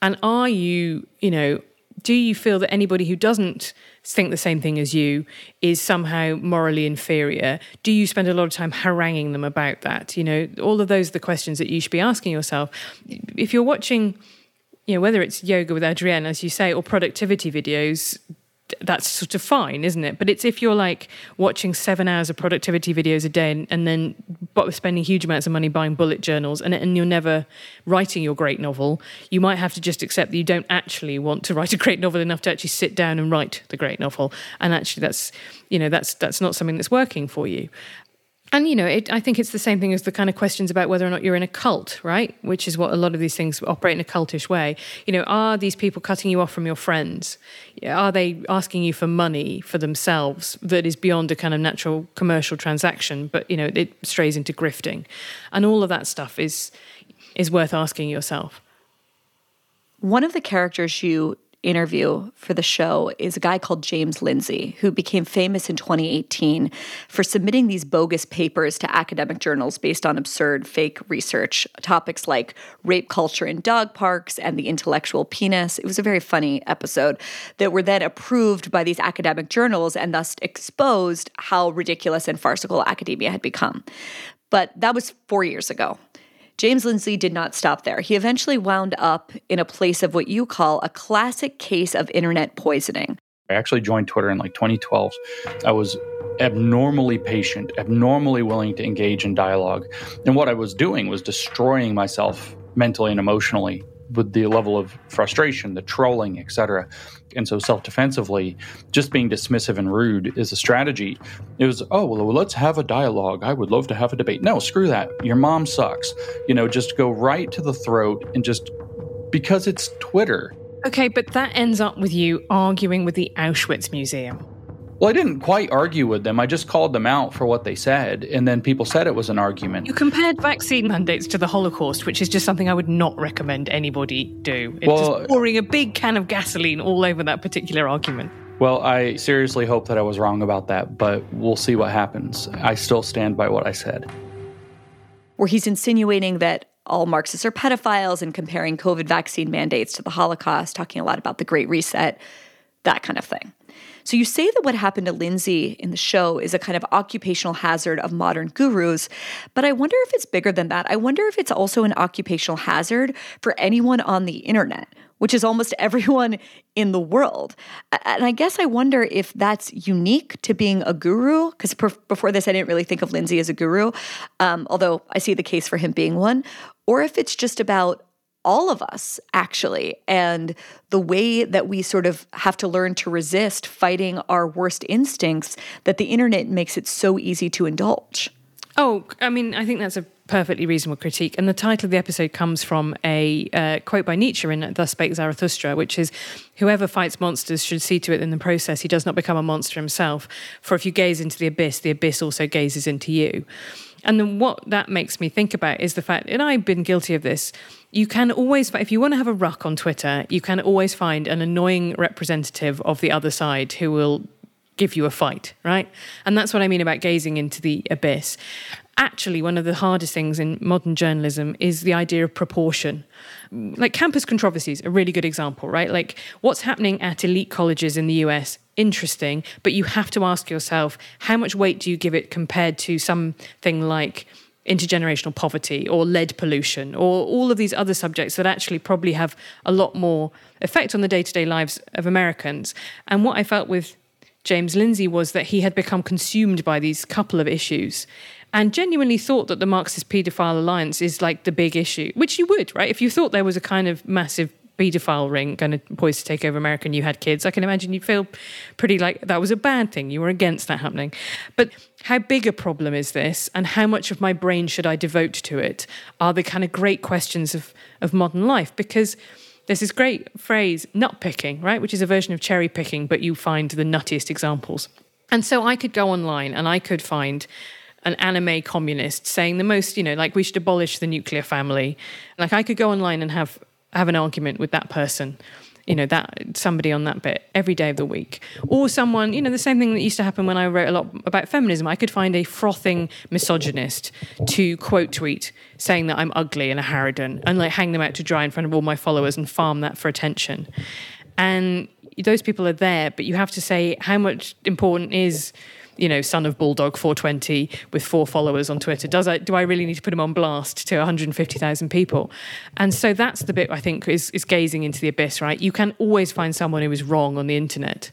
And are you, you know, do you feel that anybody who doesn't think the same thing as you is somehow morally inferior? Do you spend a lot of time haranguing them about that? You know, all of those are the questions that you should be asking yourself. If you're watching you know, whether it's yoga with Adriene, as you say, or productivity videos, that's sort of fine, isn't it? But it's if you're like watching seven hours of productivity videos a day and, then spending huge amounts of money buying bullet journals and, and you're never writing your great novel, you might have to just accept that you don't actually want to write a great novel enough to actually sit down and write the great novel. And actually, that's you know that's that's not something that's working for you. And you know, it, I think it's the same thing as the kind of questions about whether or not you're in a cult, right? Which is what a lot of these things operate in a cultish way. You know, are these people cutting you off from your friends? Are they asking you for money for themselves that is beyond a kind of natural commercial transaction, but you know, it strays into grifting, and all of that stuff is is worth asking yourself. One of the characters you interview for the show is a guy called James Lindsay, who became famous in 2018 for submitting these bogus papers to academic journals based on absurd fake research, topics like rape culture in dog parks and the intellectual penis. It was a very funny episode that were then approved by these academic journals and thus exposed how ridiculous and farcical academia had become. But that was four years ago. James Lindsay did not stop there. He eventually wound up in a place of what you call a classic case of internet poisoning. I actually joined Twitter in like 2012. I was abnormally patient, abnormally willing to engage in dialogue. And what I was doing was destroying myself mentally and emotionally with the level of frustration, the trolling, etc. And so self defensively, just being dismissive and rude is a strategy. It was, oh, well, let's have a dialogue. I would love to have a debate. No, screw that. Your mom sucks. You know, just go right to the throat and just because it's Twitter. Okay, but that ends up with you arguing with the Auschwitz Museum. Well, I didn't quite argue with them. I just called them out for what they said, and then people said it was an argument. You compared vaccine mandates to the Holocaust, which is just something I would not recommend anybody do. It's Well- just pouring a big can of gasoline all over that particular argument. Well, I seriously hope that I was wrong about that, but we'll see what happens. I still stand by what I said. where he's insinuating that all Marxists are pedophiles and comparing COVID vaccine mandates to the Holocaust, talking a lot about the Great Reset, that kind of thing. So you say that what happened to Lindsay in the show is a kind of occupational hazard of modern gurus, but I wonder if it's bigger than that. I wonder if it's also an occupational hazard for anyone on the internet, which is almost everyone in the world. And I guess I wonder if that's unique to being a guru, because before this, I didn't really think of Lindsay as a guru, um, although I see the case for him being one, or if it's just about all of us, actually, and the way that we sort of have to learn to resist fighting our worst instincts that the internet makes it so easy to indulge. Oh, I mean, I think that's a perfectly reasonable critique. And the title of the episode comes from a uh, quote by Nietzsche in Thus Spake Zarathustra, which is Whoever fights monsters should see to it in the process he does not become a monster himself. For if you gaze into the abyss, the abyss also gazes into you. And then what that makes me think about is the fact, and I've been guilty of this, you can always, if you want to have a ruck on Twitter, you can always find an annoying representative of the other side who will give you a fight, right? And that's what I mean about gazing into the abyss. Actually, one of the hardest things in modern journalism is the idea of proportion. Like campus controversies, a really good example, right? Like what's happening at elite colleges in the US, interesting, but you have to ask yourself how much weight do you give it compared to something like intergenerational poverty or lead pollution or all of these other subjects that actually probably have a lot more effect on the day to day lives of Americans. And what I felt with James Lindsay was that he had become consumed by these couple of issues and genuinely thought that the Marxist paedophile alliance is like the big issue, which you would, right? If you thought there was a kind of massive paedophile ring going to poised to take over America and you had kids, I can imagine you'd feel pretty like that was a bad thing. You were against that happening. But how big a problem is this and how much of my brain should I devote to it are the kind of great questions of, of modern life because there's this great phrase, nut picking, right? Which is a version of cherry picking, but you find the nuttiest examples. And so I could go online and I could find an anime communist saying the most, you know, like we should abolish the nuclear family. Like I could go online and have have an argument with that person, you know, that somebody on that bit every day of the week. Or someone, you know, the same thing that used to happen when I wrote a lot about feminism. I could find a frothing misogynist to quote tweet saying that I'm ugly and a harridan and like hang them out to dry in front of all my followers and farm that for attention. And those people are there, but you have to say how much important is you know, son of Bulldog 420 with four followers on Twitter. Does I do I really need to put him on blast to 150,000 people? And so that's the bit I think is is gazing into the abyss, right? You can always find someone who is wrong on the internet.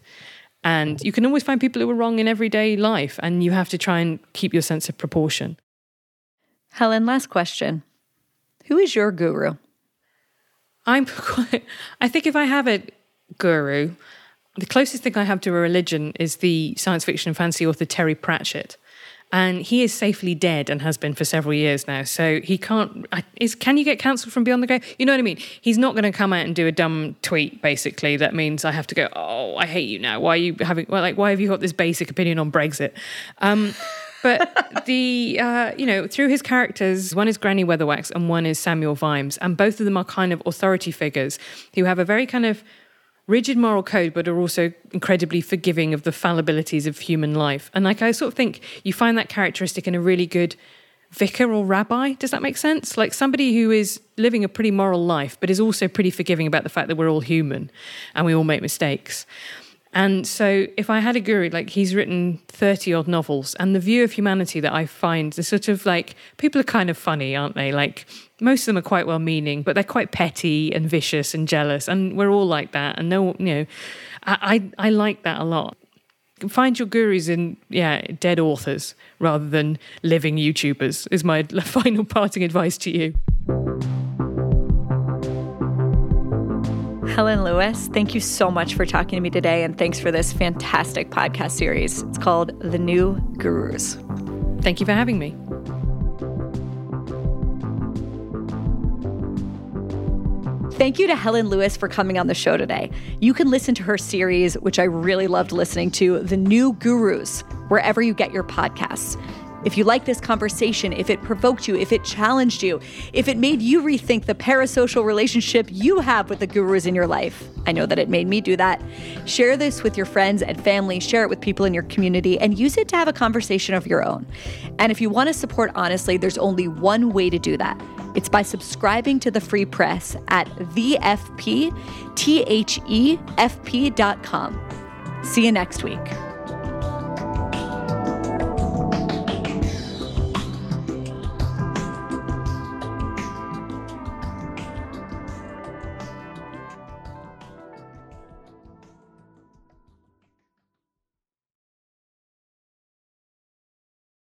And you can always find people who are wrong in everyday life, and you have to try and keep your sense of proportion. Helen, last question. Who is your guru? I'm quite, I think if I have a guru, the closest thing I have to a religion is the science fiction and fantasy author Terry Pratchett. And he is safely dead and has been for several years now. So he can't. Is can you get cancelled from Beyond the Grave? You know what I mean? He's not going to come out and do a dumb tweet. Basically, that means I have to go. Oh, I hate you now. Why are you having? Well, like, why have you got this basic opinion on Brexit? Um, but the uh, you know through his characters, one is Granny Weatherwax and one is Samuel Vimes, and both of them are kind of authority figures who have a very kind of rigid moral code, but are also incredibly forgiving of the fallibilities of human life. And like I sort of think you find that characteristic in a really good vicar or rabbi. Does that make sense? Like somebody who is living a pretty moral life, but is also pretty forgiving about the fact that we're all human and we all make mistakes. And so, if I had a guru, like he's written 30 odd novels, and the view of humanity that I find is sort of like people are kind of funny, aren't they? Like, most of them are quite well meaning, but they're quite petty and vicious and jealous. And we're all like that. And no, you know, I, I, I like that a lot. Find your gurus in, yeah, dead authors rather than living YouTubers, is my final parting advice to you. Helen Lewis, thank you so much for talking to me today, and thanks for this fantastic podcast series. It's called The New Gurus. Thank you for having me. Thank you to Helen Lewis for coming on the show today. You can listen to her series, which I really loved listening to, The New Gurus, wherever you get your podcasts. If you like this conversation, if it provoked you, if it challenged you, if it made you rethink the parasocial relationship you have with the gurus in your life, I know that it made me do that. Share this with your friends and family, share it with people in your community, and use it to have a conversation of your own. And if you want to support honestly, there's only one way to do that. It's by subscribing to the free press at thefpthefp.com. See you next week.